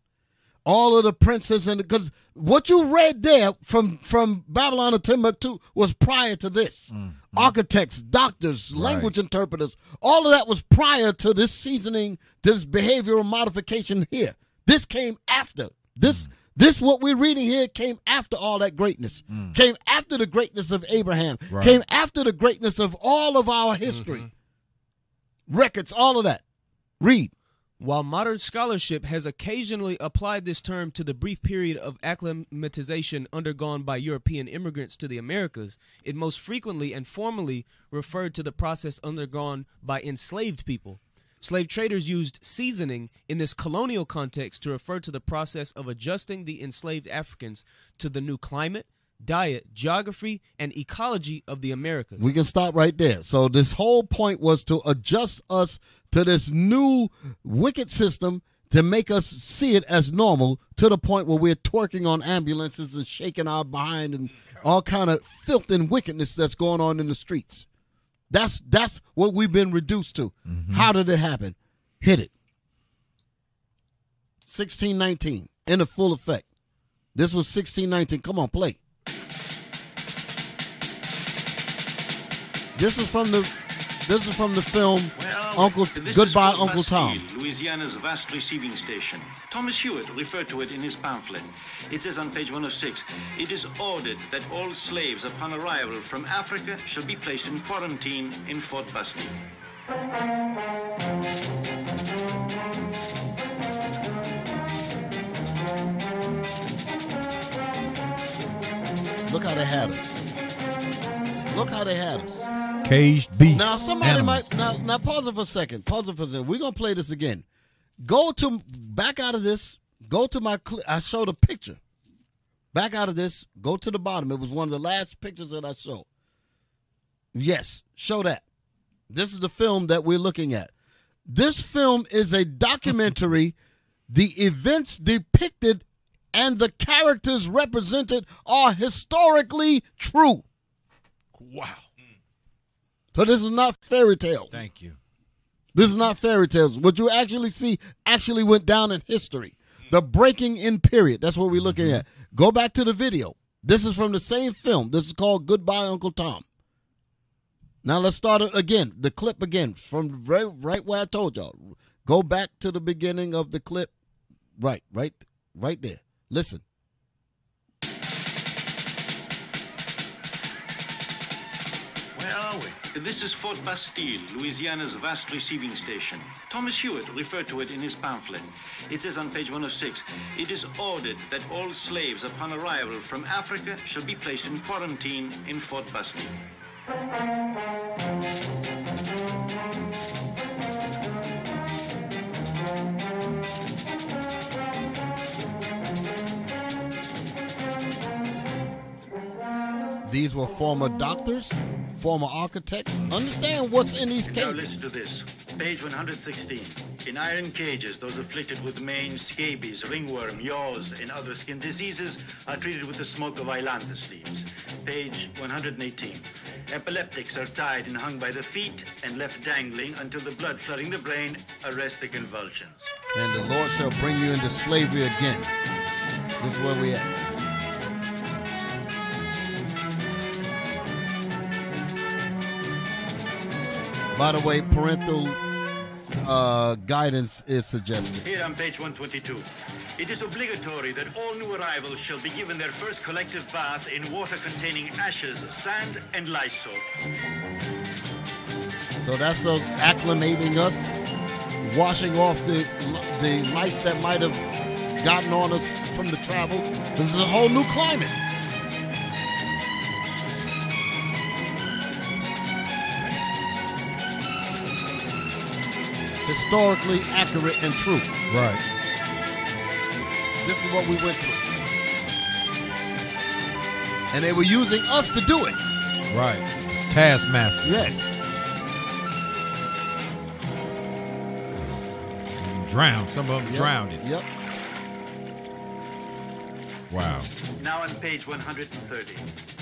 All of the princes and because what you read there from from Babylon to Timbuktu was prior to this. Mm-hmm. Architects, doctors, language interpreters, all of that was prior to this seasoning, this behavioral modification here. This came after. This mm-hmm. this what we're reading here came after all that greatness. Mm. Came after the greatness of Abraham. Right. Came after the greatness of all of our history mm-hmm. records, all of that. Read. While modern scholarship has occasionally applied this term to the brief period of acclimatization undergone by European immigrants to the Americas, it most frequently and formally referred to the process undergone by enslaved people. Slave traders used seasoning in this colonial context to refer to the process of adjusting the enslaved Africans to the new climate, diet, geography, and ecology of the Americas. We can stop right there. So this whole point was to adjust us to this new wicked system to make us see it as normal to the point where we're twerking on ambulances and shaking our behind and all kind of filth and wickedness that's going on in the streets. That's that's what we've been reduced to. Mm-hmm. How did it happen? Hit it. 1619 in the full effect. This was 1619. Come on, play. This is from the this is from the film Uncle this Goodbye Uncle Tom. Louisiana's vast receiving station. Thomas Hewitt referred to it in his pamphlet. It says on page 106, it is ordered that all slaves upon arrival from Africa shall be placed in quarantine in Fort Bastille. Look how they had us. Look how they had us. Caged beast. Now somebody animals. might now now pause it for a second. Pause it for a second. We're gonna play this again. Go to back out of this. Go to my. I showed a picture. Back out of this. Go to the bottom. It was one of the last pictures that I showed. Yes, show that. This is the film that we're looking at. This film is a documentary. [LAUGHS] the events depicted and the characters represented are historically true. Wow. So this is not fairy tales. Thank you. This is not fairy tales. What you actually see actually went down in history. The breaking in period. That's what we're looking mm-hmm. at. Go back to the video. This is from the same film. This is called Goodbye Uncle Tom. Now let's start it again. The clip again from right, right where I told y'all. Go back to the beginning of the clip. Right, right, right there. Listen. This is Fort Bastille, Louisiana's vast receiving station. Thomas Hewitt referred to it in his pamphlet. It says on page 106, it is ordered that all slaves upon arrival from Africa shall be placed in quarantine in Fort Bastille. These were former doctors, former architects. Understand what's in these Now cages. listen to this. Page 116. In iron cages, those afflicted with mange, scabies, ringworm, yaws, and other skin diseases are treated with the smoke of ailanthus leaves. Page 118. Epileptics are tied and hung by the feet and left dangling until the blood flooding the brain arrests the convulsions. And the Lord shall bring you into slavery again. This is where we at. By the way, parental uh, guidance is suggested. Here on page 122. It is obligatory that all new arrivals shall be given their first collective bath in water containing ashes, sand, and Lysol. So that's uh, acclimating us, washing off the the lice that might have gotten on us from the travel. This is a whole new climate. Historically accurate and true. Right. This is what we went through. And they were using us to do it. Right. It's taskmaster. Yes. Drowned. Some of them Yep. drowned it. Yep. Wow. Now on page 130.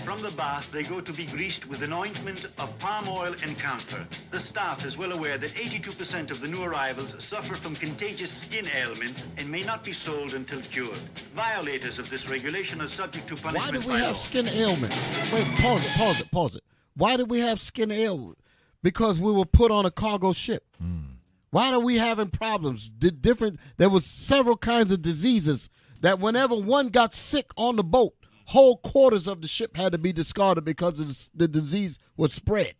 From the bath, they go to be greased with an ointment of palm oil and camphor. The staff is well aware that 82% of the new arrivals suffer from contagious skin ailments and may not be sold until cured. Violators of this regulation are subject to punishment. Why do we by have law. skin ailments? Wait, pause it, pause it, pause it. Why do we have skin ailments? Because we were put on a cargo ship. Hmm. Why are we having problems? The different there was several kinds of diseases that whenever one got sick on the boat, whole quarters of the ship had to be discarded because of the, the disease was spread.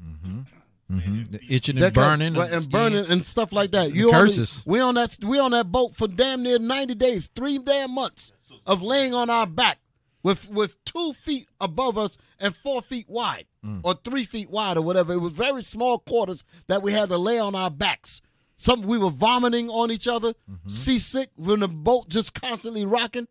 hmm The itching and kind- burning. right, of the and skin. burning and stuff like that. The You only- curses. we on that we on that boat for damn near ninety days, three damn months of laying on our back with with two feet above us and four feet wide Mm. or three feet wide or whatever. It was very small quarters that we had to lay on our backs. Some we were vomiting on each other, Mm-hmm. seasick when the boat just constantly rocking.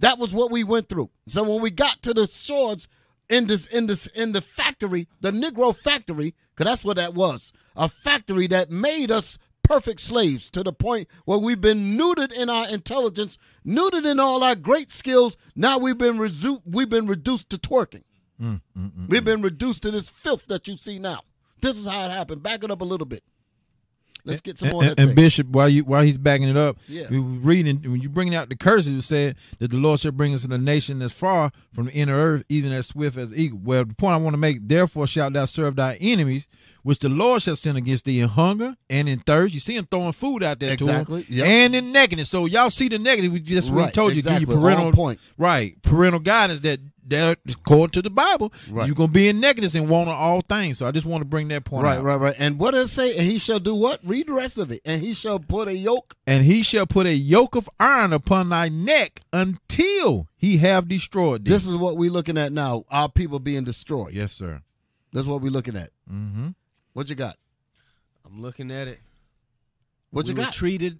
That was what we went through. So when we got to the shores in this in this in the factory, the Negro factory, because that's what that was, a factory that made us perfect slaves to the point where we've been neutered in our intelligence, neutered in all our great skills. Now we've been resu- we've been reduced to twerking. Mm, mm, mm, we've been reduced to this filth that you see now. This is how it happened. Back it up a little bit. Let's get some more. And, and. Bishop, while you while he's backing it up, Yeah. we were reading when you bringing out the curses, you said that the Lord shall bring us in a nation that's far from the inner earth, even as swift as eagle. Well, the point I want to make, therefore shalt thou serve thy enemies, which the Lord shall send against thee in hunger and in thirst. You see him throwing food out there Exactly, to him, yep. and in nakedness. So y'all see the negative. We just we Right, told you, exactly, give you parental point. right parental guidance that that according to the Bible, Right. you're gonna be in nakedness and want all things. So I just want to bring that point Right, out. right, right. And what does it say? And he shall do what? Read the rest of it. And he shall put a yoke. and he shall put a yoke of iron upon thy neck until he have destroyed thee. This is what we're looking at now. Our people being destroyed. yes, sir. That's what we're looking at. Mm-hmm. What you got? I'm looking at it. What we you were got? treated.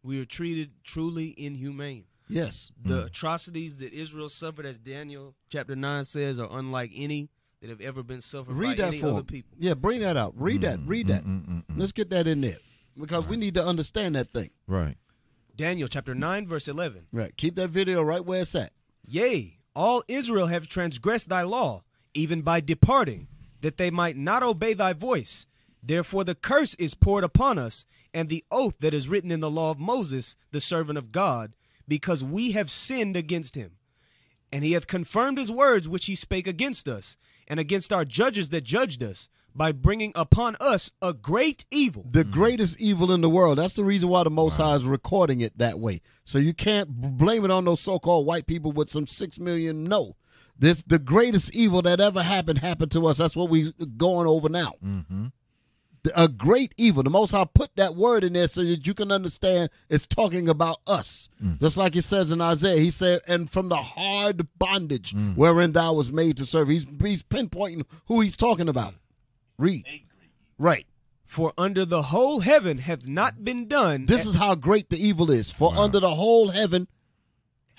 We were treated truly inhumane. yes. The mm. atrocities that Israel suffered, as Daniel chapter nine says, are unlike any that have ever been suffered Read by that any for other him. people. Yeah, bring that out. Read that. Mm, Read that. Mm-mm-mm-mm. Let's get that in there because we need to understand that thing. Right. Daniel chapter nine verse eleven. Right. Keep that video right where it's at. Yea, all Israel have transgressed thy law, even by departing, that they might not obey thy voice. Therefore the curse is poured upon us, and the oath that is written in the law of Moses, the servant of God, because we have sinned against him. And he hath confirmed his words which he spake against us, and against our judges that judged us, by bringing upon us a great evil. The greatest evil in the world. That's the reason why the Most High is recording it that way. So you can't blame it on those so-called white people with some six million. No, this the greatest evil that ever happened happened to us. That's what we going over now. Mm-hmm. A great evil. The Most High put that word in there so that you can understand it's talking about us. Just like it says in Isaiah, he said, and from the hard bondage wherein thou was made to serve. He's, he's pinpointing who he's talking about. Read. Right. For under the whole heaven hath not been done. This is how great the evil is. For under the whole heaven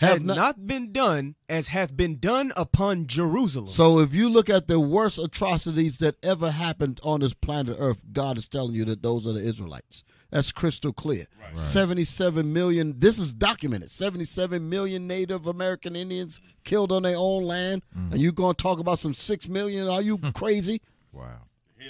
have had not, been done as hath been done upon Jerusalem. So if you look at the worst atrocities that ever happened on this planet Earth, God is telling you that those are the Israelites. That's crystal clear. Right. 77 million, this is documented. 77 million Native American Indians killed on their own land. Mm. And you're going to talk about some 6 million? Are you [LAUGHS] crazy? Wow.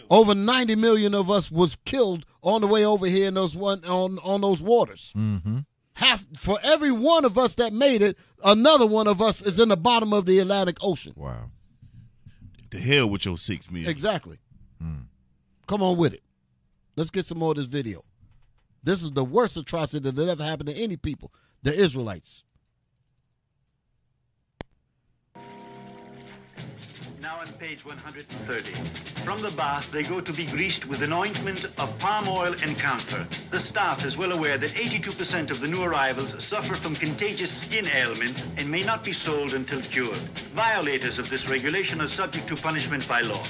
Over 90 million of us was killed on the way over here in those one on on those waters. Mm-hmm half for every one of us that made it, another one of us is in the bottom of the Atlantic Ocean. Wow. The hell with your six million. Exactly. Hmm. Come on with it. Let's get some more of this video. This is the worst atrocity that ever happened to any people, the Israelites. Now on page 130. From the bath, they go to be greased with an ointment of palm oil and camphor. The staff is well aware that 82% of the new arrivals suffer from contagious skin ailments and may not be sold until cured. Violators of this regulation are subject to punishment by law.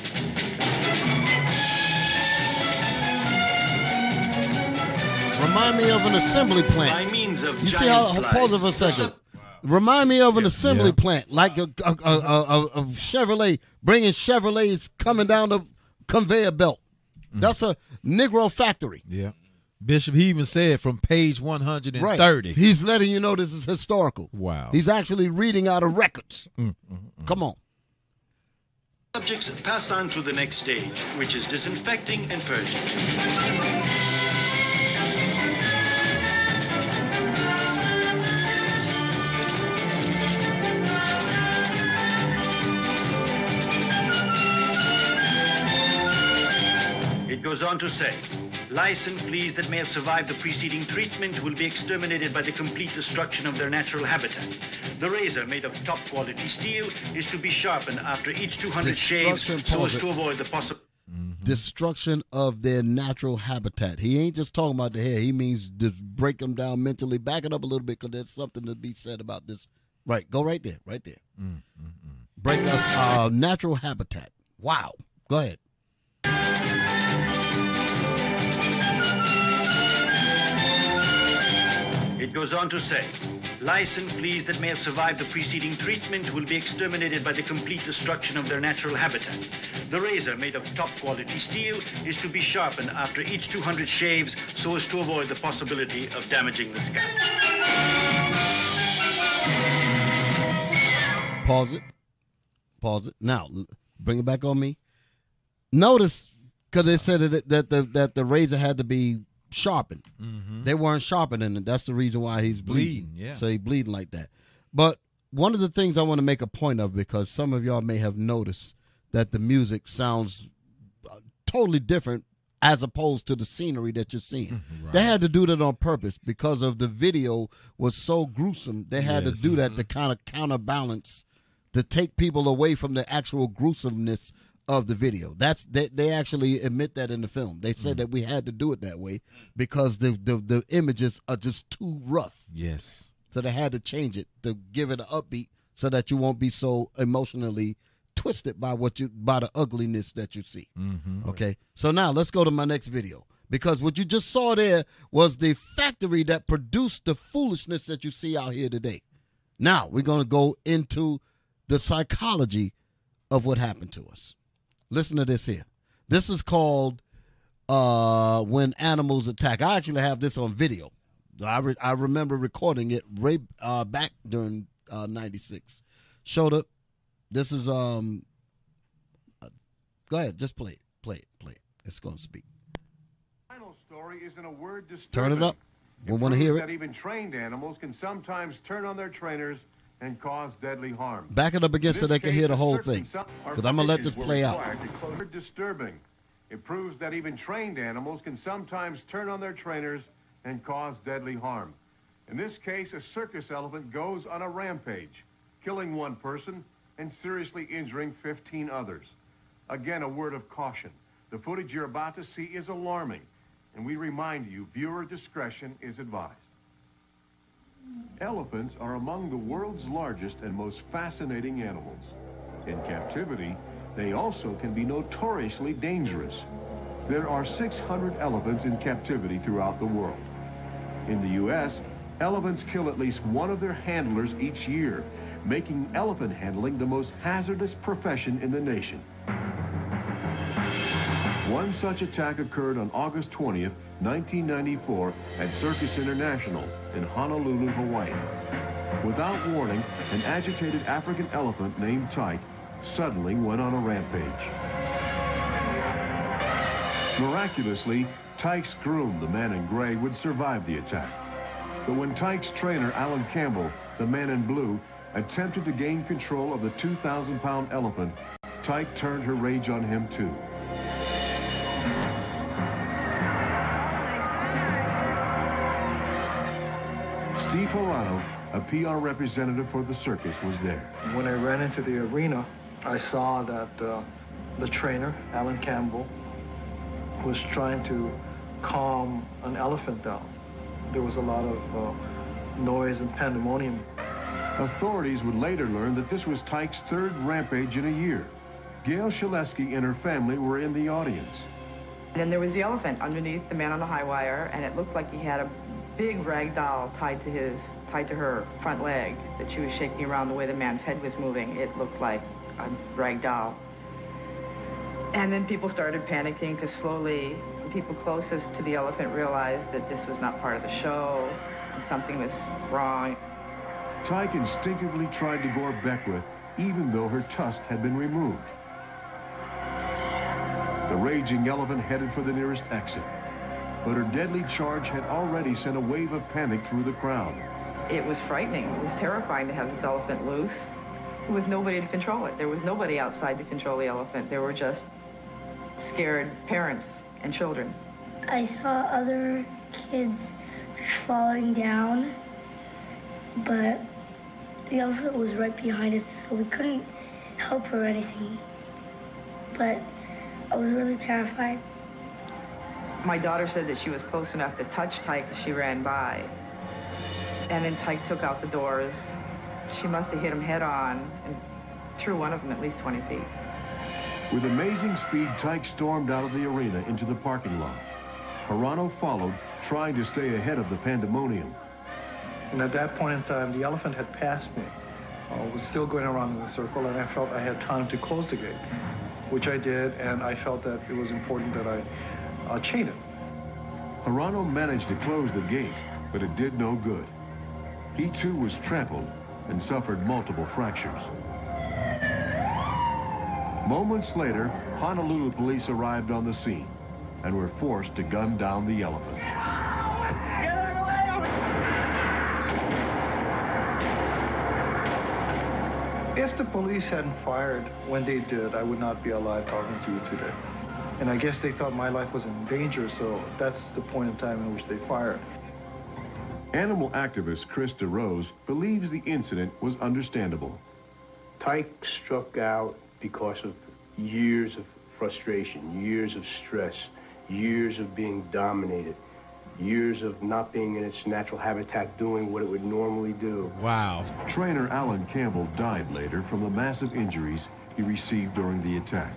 Remind me of an assembly plant. By means of you see how? Pause it for a second. Remind me of an assembly yeah. plant, like a, a, a, a, Chevrolet bringing Chevrolets coming down the conveyor belt. Mm. That's a Negro factory. Yeah. Bishop, he even said from page 130. Right. He's letting you know this is historical. Wow. He's actually reading out of records. Mm, mm, mm. Come on. Subjects pass on to the next stage, which is disinfecting and purging. Goes on to say, lice and fleas that may have survived the preceding treatment will be exterminated by the complete destruction of their natural habitat. The razor, made of top quality steel, is to be sharpened after each 200 shaves so as to avoid the possible mm-hmm. destruction of their natural habitat. He ain't just talking about the hair. He means to break them down mentally. Back it up a little bit because there's something to be said about this. Right, go right there, right there. Mm-hmm. Break us our natural habitat. Wow. Go ahead. It goes on to say, lice and fleas that may have survived the preceding treatment will be exterminated by the complete destruction of their natural habitat. The razor, made of top quality steel, is to be sharpened after each 200 shaves so as to avoid the possibility of damaging the scalp. Pause it. Pause it. Now, bring it back on me. Notice, because they said that, that the that the razor had to be sharpened. Mm-hmm. They weren't sharpening it. That's the reason why he's bleeding. bleeding yeah. So he's bleeding like that. But one of the things I want to make a point of because some of y'all may have noticed that the music sounds uh, totally different as opposed to the scenery that you're seeing. [LAUGHS] Right. They had to do that on purpose because of the video was so gruesome. They had yes. to do that to mm-hmm. kind of counterbalance to take people away from the actual gruesomeness of the video. That's they, they actually admit that in the film. They said mm. that we had to do it that way because the, the the images are just too rough. Yes. So they had to change it to give it an upbeat so that you won't be so emotionally twisted by what you by the ugliness that you see. Mm-hmm. Okay. So now let's go to my next video because what you just saw there was the factory that produced the foolishness that you see out here today. Now we're going to go into the psychology of what happened to us. Listen to this here. This is called uh, when animals attack. I actually have this on video. I re- I remember recording it right uh, back during '96. Uh, Showed up. This is um. Uh, go ahead, just play it, play it, play it. It's going to speak. Final story is in a word Turn it up. We want to hear it. That even trained animals can sometimes turn on their trainers and cause deadly harm. Back it up again so they can hear the whole thing. Because I'm going to let this play out. Disturbing. It proves that even trained animals can sometimes turn on their trainers and cause deadly harm. In this case, a circus elephant goes on a rampage, killing one person and seriously injuring 15 others. Again, a word of caution. The footage you're about to see is alarming, and we remind you viewer discretion is advised. Elephants are among the world's largest and most fascinating animals. In captivity, they also can be notoriously dangerous. There are 600 elephants in captivity throughout the world. In the U.S., Elephants kill at least one of their handlers each year, making elephant handling the most hazardous profession in the nation. One such attack occurred on August 20th, 1994 at Circus International in Honolulu, Hawaii. Without warning, an agitated African elephant named Tyke suddenly went on a rampage. Miraculously, Tyke's groom, the man in gray, would survive the attack. But when Tyke's trainer, Alan Campbell, the man in blue, attempted to gain control of the 2,000-pound elephant, Tyke turned her rage on him too. Steve Hirano, a PR representative for the circus, was there. When I ran into the arena, I saw that uh, the trainer, Alan Campbell, was trying to calm an elephant down. There was a lot of uh, noise and pandemonium. Authorities would later learn that this was Tyke's third rampage in a year. Gail Shaleski and her family were in the audience. And Then there was the elephant underneath the man on the high wire, and it looked like he had a big rag doll tied to his tied to her front leg that she was shaking around the way the man's head was moving. It looked like a rag doll. And then people started panicking because slowly the people closest to the elephant realized that this was not part of the show and something was wrong. Tyke instinctively tried to gore Beckwith even though her tusk had been removed. The raging elephant headed for the nearest exit, but her deadly charge had already sent a wave of panic through the crowd. It was frightening. It was terrifying to have this elephant loose with nobody to control it. There was nobody outside to control the elephant. There were just scared parents and children. I saw other kids just falling down, but the elephant was right behind us, so we couldn't help her or anything. But I was really terrified. My daughter said that she was close enough to touch Tyke as she ran by. And then Tyke took out the doors. She must have hit him head on and threw one of them at least 20 feet. With amazing speed, Tyke stormed out of the arena into the parking lot. Hirano followed, trying to stay ahead of the pandemonium. And at that point in time, the elephant had passed me. I was still going around in the circle, and I felt I had time to close the gate, which I did, and I felt that it was important that I chain it. Hirano managed to close the gate, but it did no good. He too was trampled and suffered multiple fractures. Moments later, Honolulu police arrived on the scene and were forced to gun down the elephant. If the police hadn't fired when they did, I would not be alive talking to you today. And I guess they thought my life was in danger, so that's the point in time in which they fired. Animal activist Chris DeRose believes the incident was understandable. Tyke struck out because of years of frustration, years of stress, years of being dominated, years of not being in its natural habitat doing what it would normally do. Wow. Trainer Alan Campbell died later from the massive injuries he received during the attack.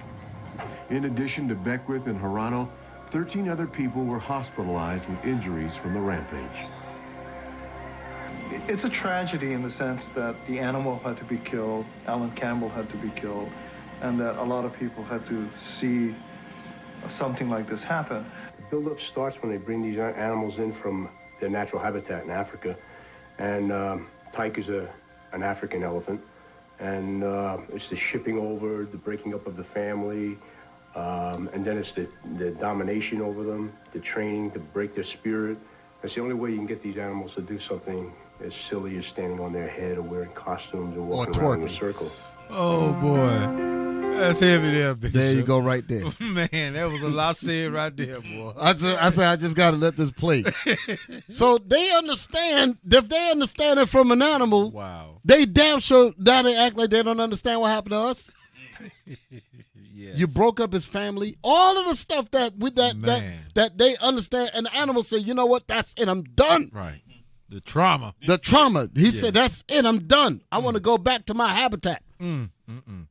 In addition to Beckwith and Hirano, 13 other people were hospitalized with injuries from the rampage. It's a tragedy in the sense that the animal had to be killed, Alan Campbell had to be killed, and that a lot of people had to see something like this happen. The buildup starts when they bring these animals in from their natural habitat in Africa, and um, Tyke is a, an African elephant, and uh, it's the shipping over, the breaking up of the family, um, and then it's the, the domination over them, the training to break their spirit. That's the only way you can get these animals to do something as silly as standing on their head or wearing costumes and walking around in a circle. Oh boy, that's heavy there, Bishop. There you go, right there. [LAUGHS] Man, that was a lot said right there, boy. I said, I said, I just got to let this play. [LAUGHS] so they understand. If they understand it from an animal, wow, they damn sure now they act like they don't understand what happened to us. [LAUGHS] yes. You broke up his family. All of the stuff that with that that Man. that they understand, and the animal say, you know what, that's it. I'm done. Right. The trauma. The trauma. He Yeah. said, that's it. I'm done. I want to go back to my habitat. Mm, mm, mm.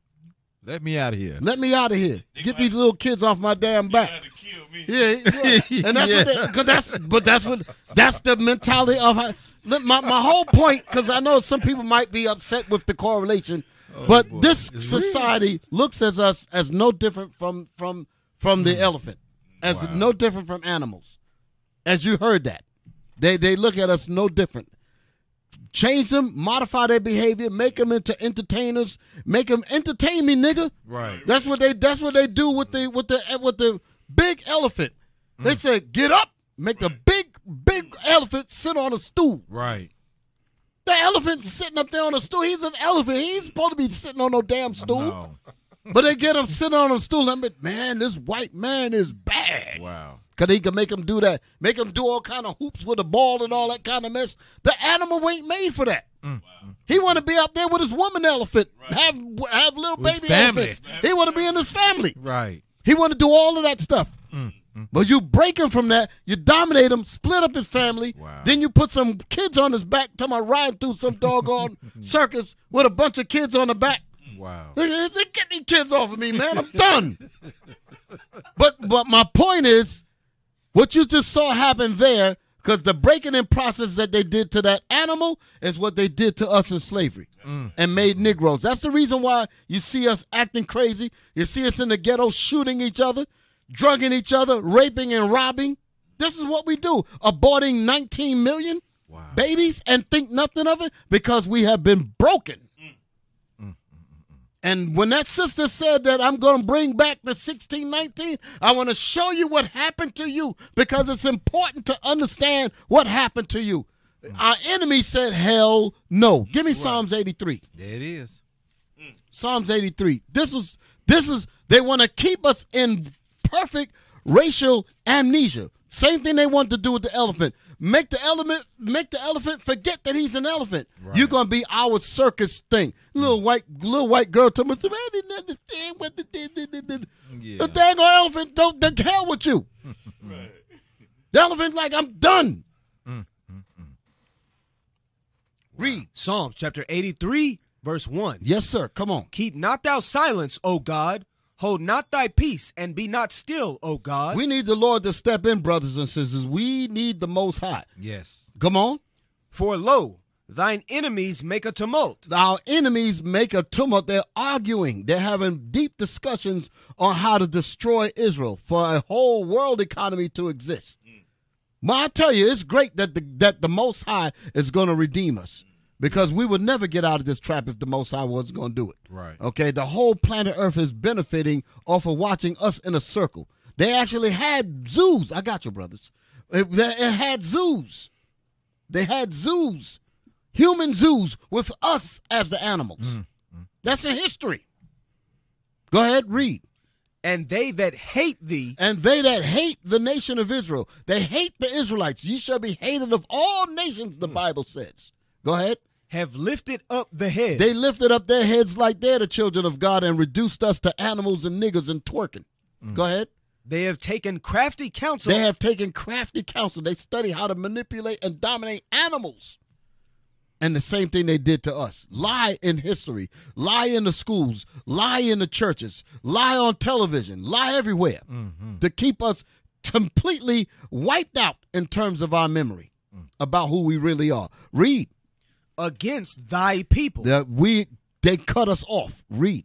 Let me out of here. Let me out of here. Get these little kids off my damn back. Yeah, yeah. [LAUGHS] and that's what they, cause that's but that's what that's the mentality of how, my my whole point. Because I know some people might be upset with the correlation, oh, but this society looks at us as no different from from from the hmm. elephant, as no different from animals. As you heard that, they they look at us no different. Change them, modify their behavior, make them into entertainers, make them entertain me, nigga. Right. That's what they. That's what they do with the with the with the big elephant. They mm. said, "Get up, make the big big elephant sit on a stool." Right. The elephant's sitting up there on a stool. He's an elephant. He ain't supposed to be sitting on no damn stool. No. But they get him sitting on a stool. I'm like, man, this white man is bad. Wow. Cause he can make him do that, make him do all kind of hoops with a ball and all that kind of mess. The animal ain't made for that. Mm. He want to be out there with his woman elephant, have have little With baby elephants. He want to be in his family. Right. He want to do all of that stuff. Mm, mm. But you break him from that, you dominate him, split up his family, then you put some kids on his back, talking about riding through some doggone [LAUGHS] circus with a bunch of kids on the back. Wow. Get these kids off of me, man. I'm done. [LAUGHS] but but my point is, what you just saw happen there, because the breaking in process that they did to that animal is what they did to us in slavery mm. and made Negroes. That's the reason why you see us acting crazy. You see us in the ghetto shooting each other, drugging each other, raping and robbing. This is what we do. Aborting 19 million babies and think nothing of it because we have been broken. And when that sister said that I'm going to bring back the 1619, I want to show you what happened to you because it's important to understand what happened to you. Mm. Our enemy said, hell no. Give me Psalms 83. There it is. Psalms 83. This is this is they want to keep us in perfect racial amnesia. Same thing they want to do with the elephant. Make the elephant make the elephant forget that he's an elephant. You're gonna be our circus thing. Little mm. white little white girl told me, I didn't understand what the the, the, the, the dang elephant don't the hell with you. [LAUGHS] The elephant's like, I'm done. Mm, mm, Read. Psalms chapter 83, verse 1. Yes, sir. Come on. Keep not thou silence, O God. Hold not thy peace, and be not still, O God. We need the Lord to step in, brothers and sisters. We need the most high. Yes. Come on. For lo, thine enemies make a tumult. Our enemies make a tumult. They're arguing. They're having deep discussions on how to destroy Israel for a whole world economy to exist. Mm. Well, I tell you, it's great that the that the Most High is going to redeem us because we would never get out of this trap if the Most High wasn't going to do it. Right. Okay, the whole planet Earth is benefiting off of watching us in a circle. They actually had zoos. I got you, brothers. It, they- it had zoos. They had zoos, human zoos, with us as the animals. Mm-hmm. That's in history. Go ahead, read. And they that hate thee, And they that hate the nation of Israel, they hate the Israelites. You shall be hated of all nations, the mm. Bible says. Go ahead. Have lifted up the head. They lifted up their heads like they're the children of God and reduced us to animals and niggas and twerking. Mm. Go ahead. They have taken crafty counsel. They have taken crafty counsel. They study how to manipulate and dominate animals. And the same thing they did to us. Lie in history, lie in the schools, lie in the churches, lie on television, lie everywhere mm-hmm. to keep us completely wiped out in terms of our memory mm. about who we really are. Read. Against thy people, That we they cut us off. Read.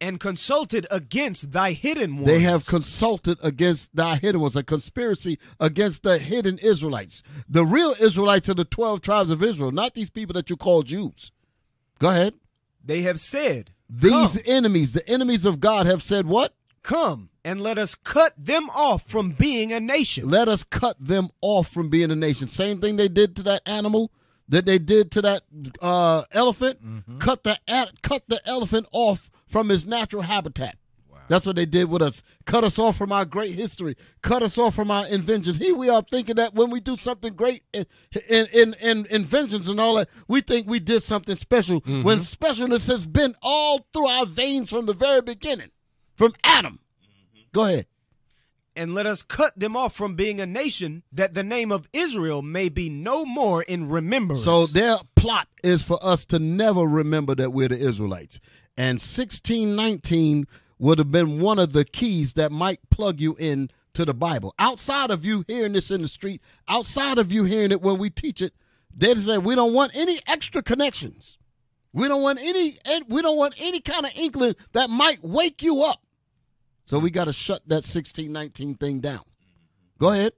and consulted against thy hidden ones. They have consulted against thy hidden ones, a conspiracy against the hidden Israelites. The real Israelites are the 12 tribes of Israel, not these people that you call Jews. Go ahead. They have said, These Come. enemies, the enemies of God, have said what? Come and let us cut them off from being a nation. Let us cut them off from being a nation. Same thing they did to that animal that they did to that uh, elephant. Mm-hmm. Cut the cut the elephant off from his natural habitat. That's what they did with us. Cut us off from our great history. Cut us off from our inventions. Here we are thinking that when we do something great in in, in, in inventions and all that, we think we did something special. When mm-hmm. specialness has been all through our veins from the very beginning, from Adam. Mm-hmm. Go ahead. And let us cut them off from being a nation, that the name of Israel may be no more in remembrance. So their plot is for us to never remember that we're the Israelites. And 1619 would have been one of the keys that might plug you in to the Bible. Outside of you hearing this in the street, outside of you hearing it when we teach it, they say we don't want any extra connections. We don't want any eh, we don't want any kind of inkling that might wake you up. So we got to shut that 1619 thing down. Go ahead.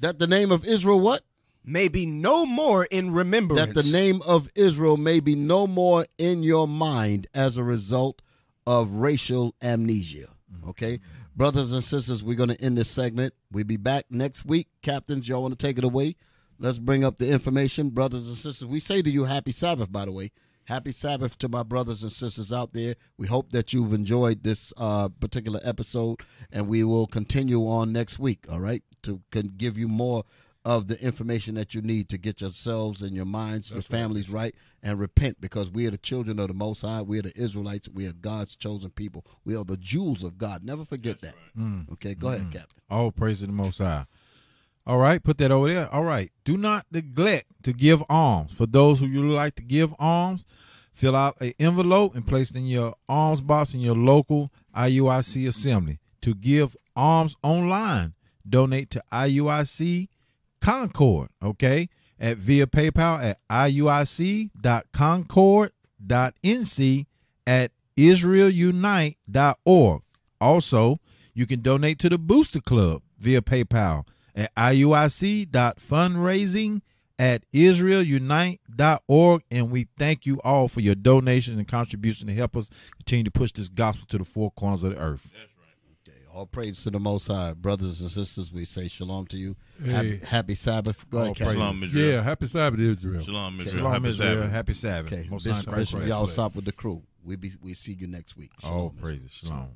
That the name of Israel what? May be no more in remembrance. That the name of Israel may be no more in your mind as a result of racial amnesia. Okay? Brothers and sisters, we're going to end this segment. We'll be back next week. Captains, y'all want to take it away? Let's bring up the information. Brothers and sisters, we say to you, Happy Sabbath, by the way. Happy Sabbath to my brothers and sisters out there. We hope that you've enjoyed this uh, particular episode, and we will continue on next week, all right, to can give you more of the information that you need to get yourselves and your minds, That's your families right. right. and repent because we are the children of the Most High. We are the Israelites. We are God's chosen people. We are the jewels of God. Never forget That's that. Right. Mm. Okay, go mm. ahead, Captain. All praise to the Most High. All right, put that over there. All right. Do not neglect to give alms. For those who you like to give alms, fill out an envelope and place it in your alms box in your local IUIC assembly. To give alms online, donate to IUIC Concord, okay, at via PayPal at iuic.concord.nc at israelunite.org. Also, you can donate to the Booster Club via PayPal at iuic.fundraising at israelunite.org. And we thank you all for your donations and contribution to help us continue to push this gospel to the four corners of the earth. That's right. Okay. All praise to the Most High, brothers and sisters. We say shalom to you. Hey. Happy, happy, Sabbath. Go ahead, Shalom, Israel. Yeah, happy Sabbath, Israel. Shalom, Israel. Shalom, happy Israel. Sabbath. Happy Sabbath. Okay, Most Bishop, Bishop, y'all stop with the crew. We be we see you next week. Shalom, All praises. Shalom.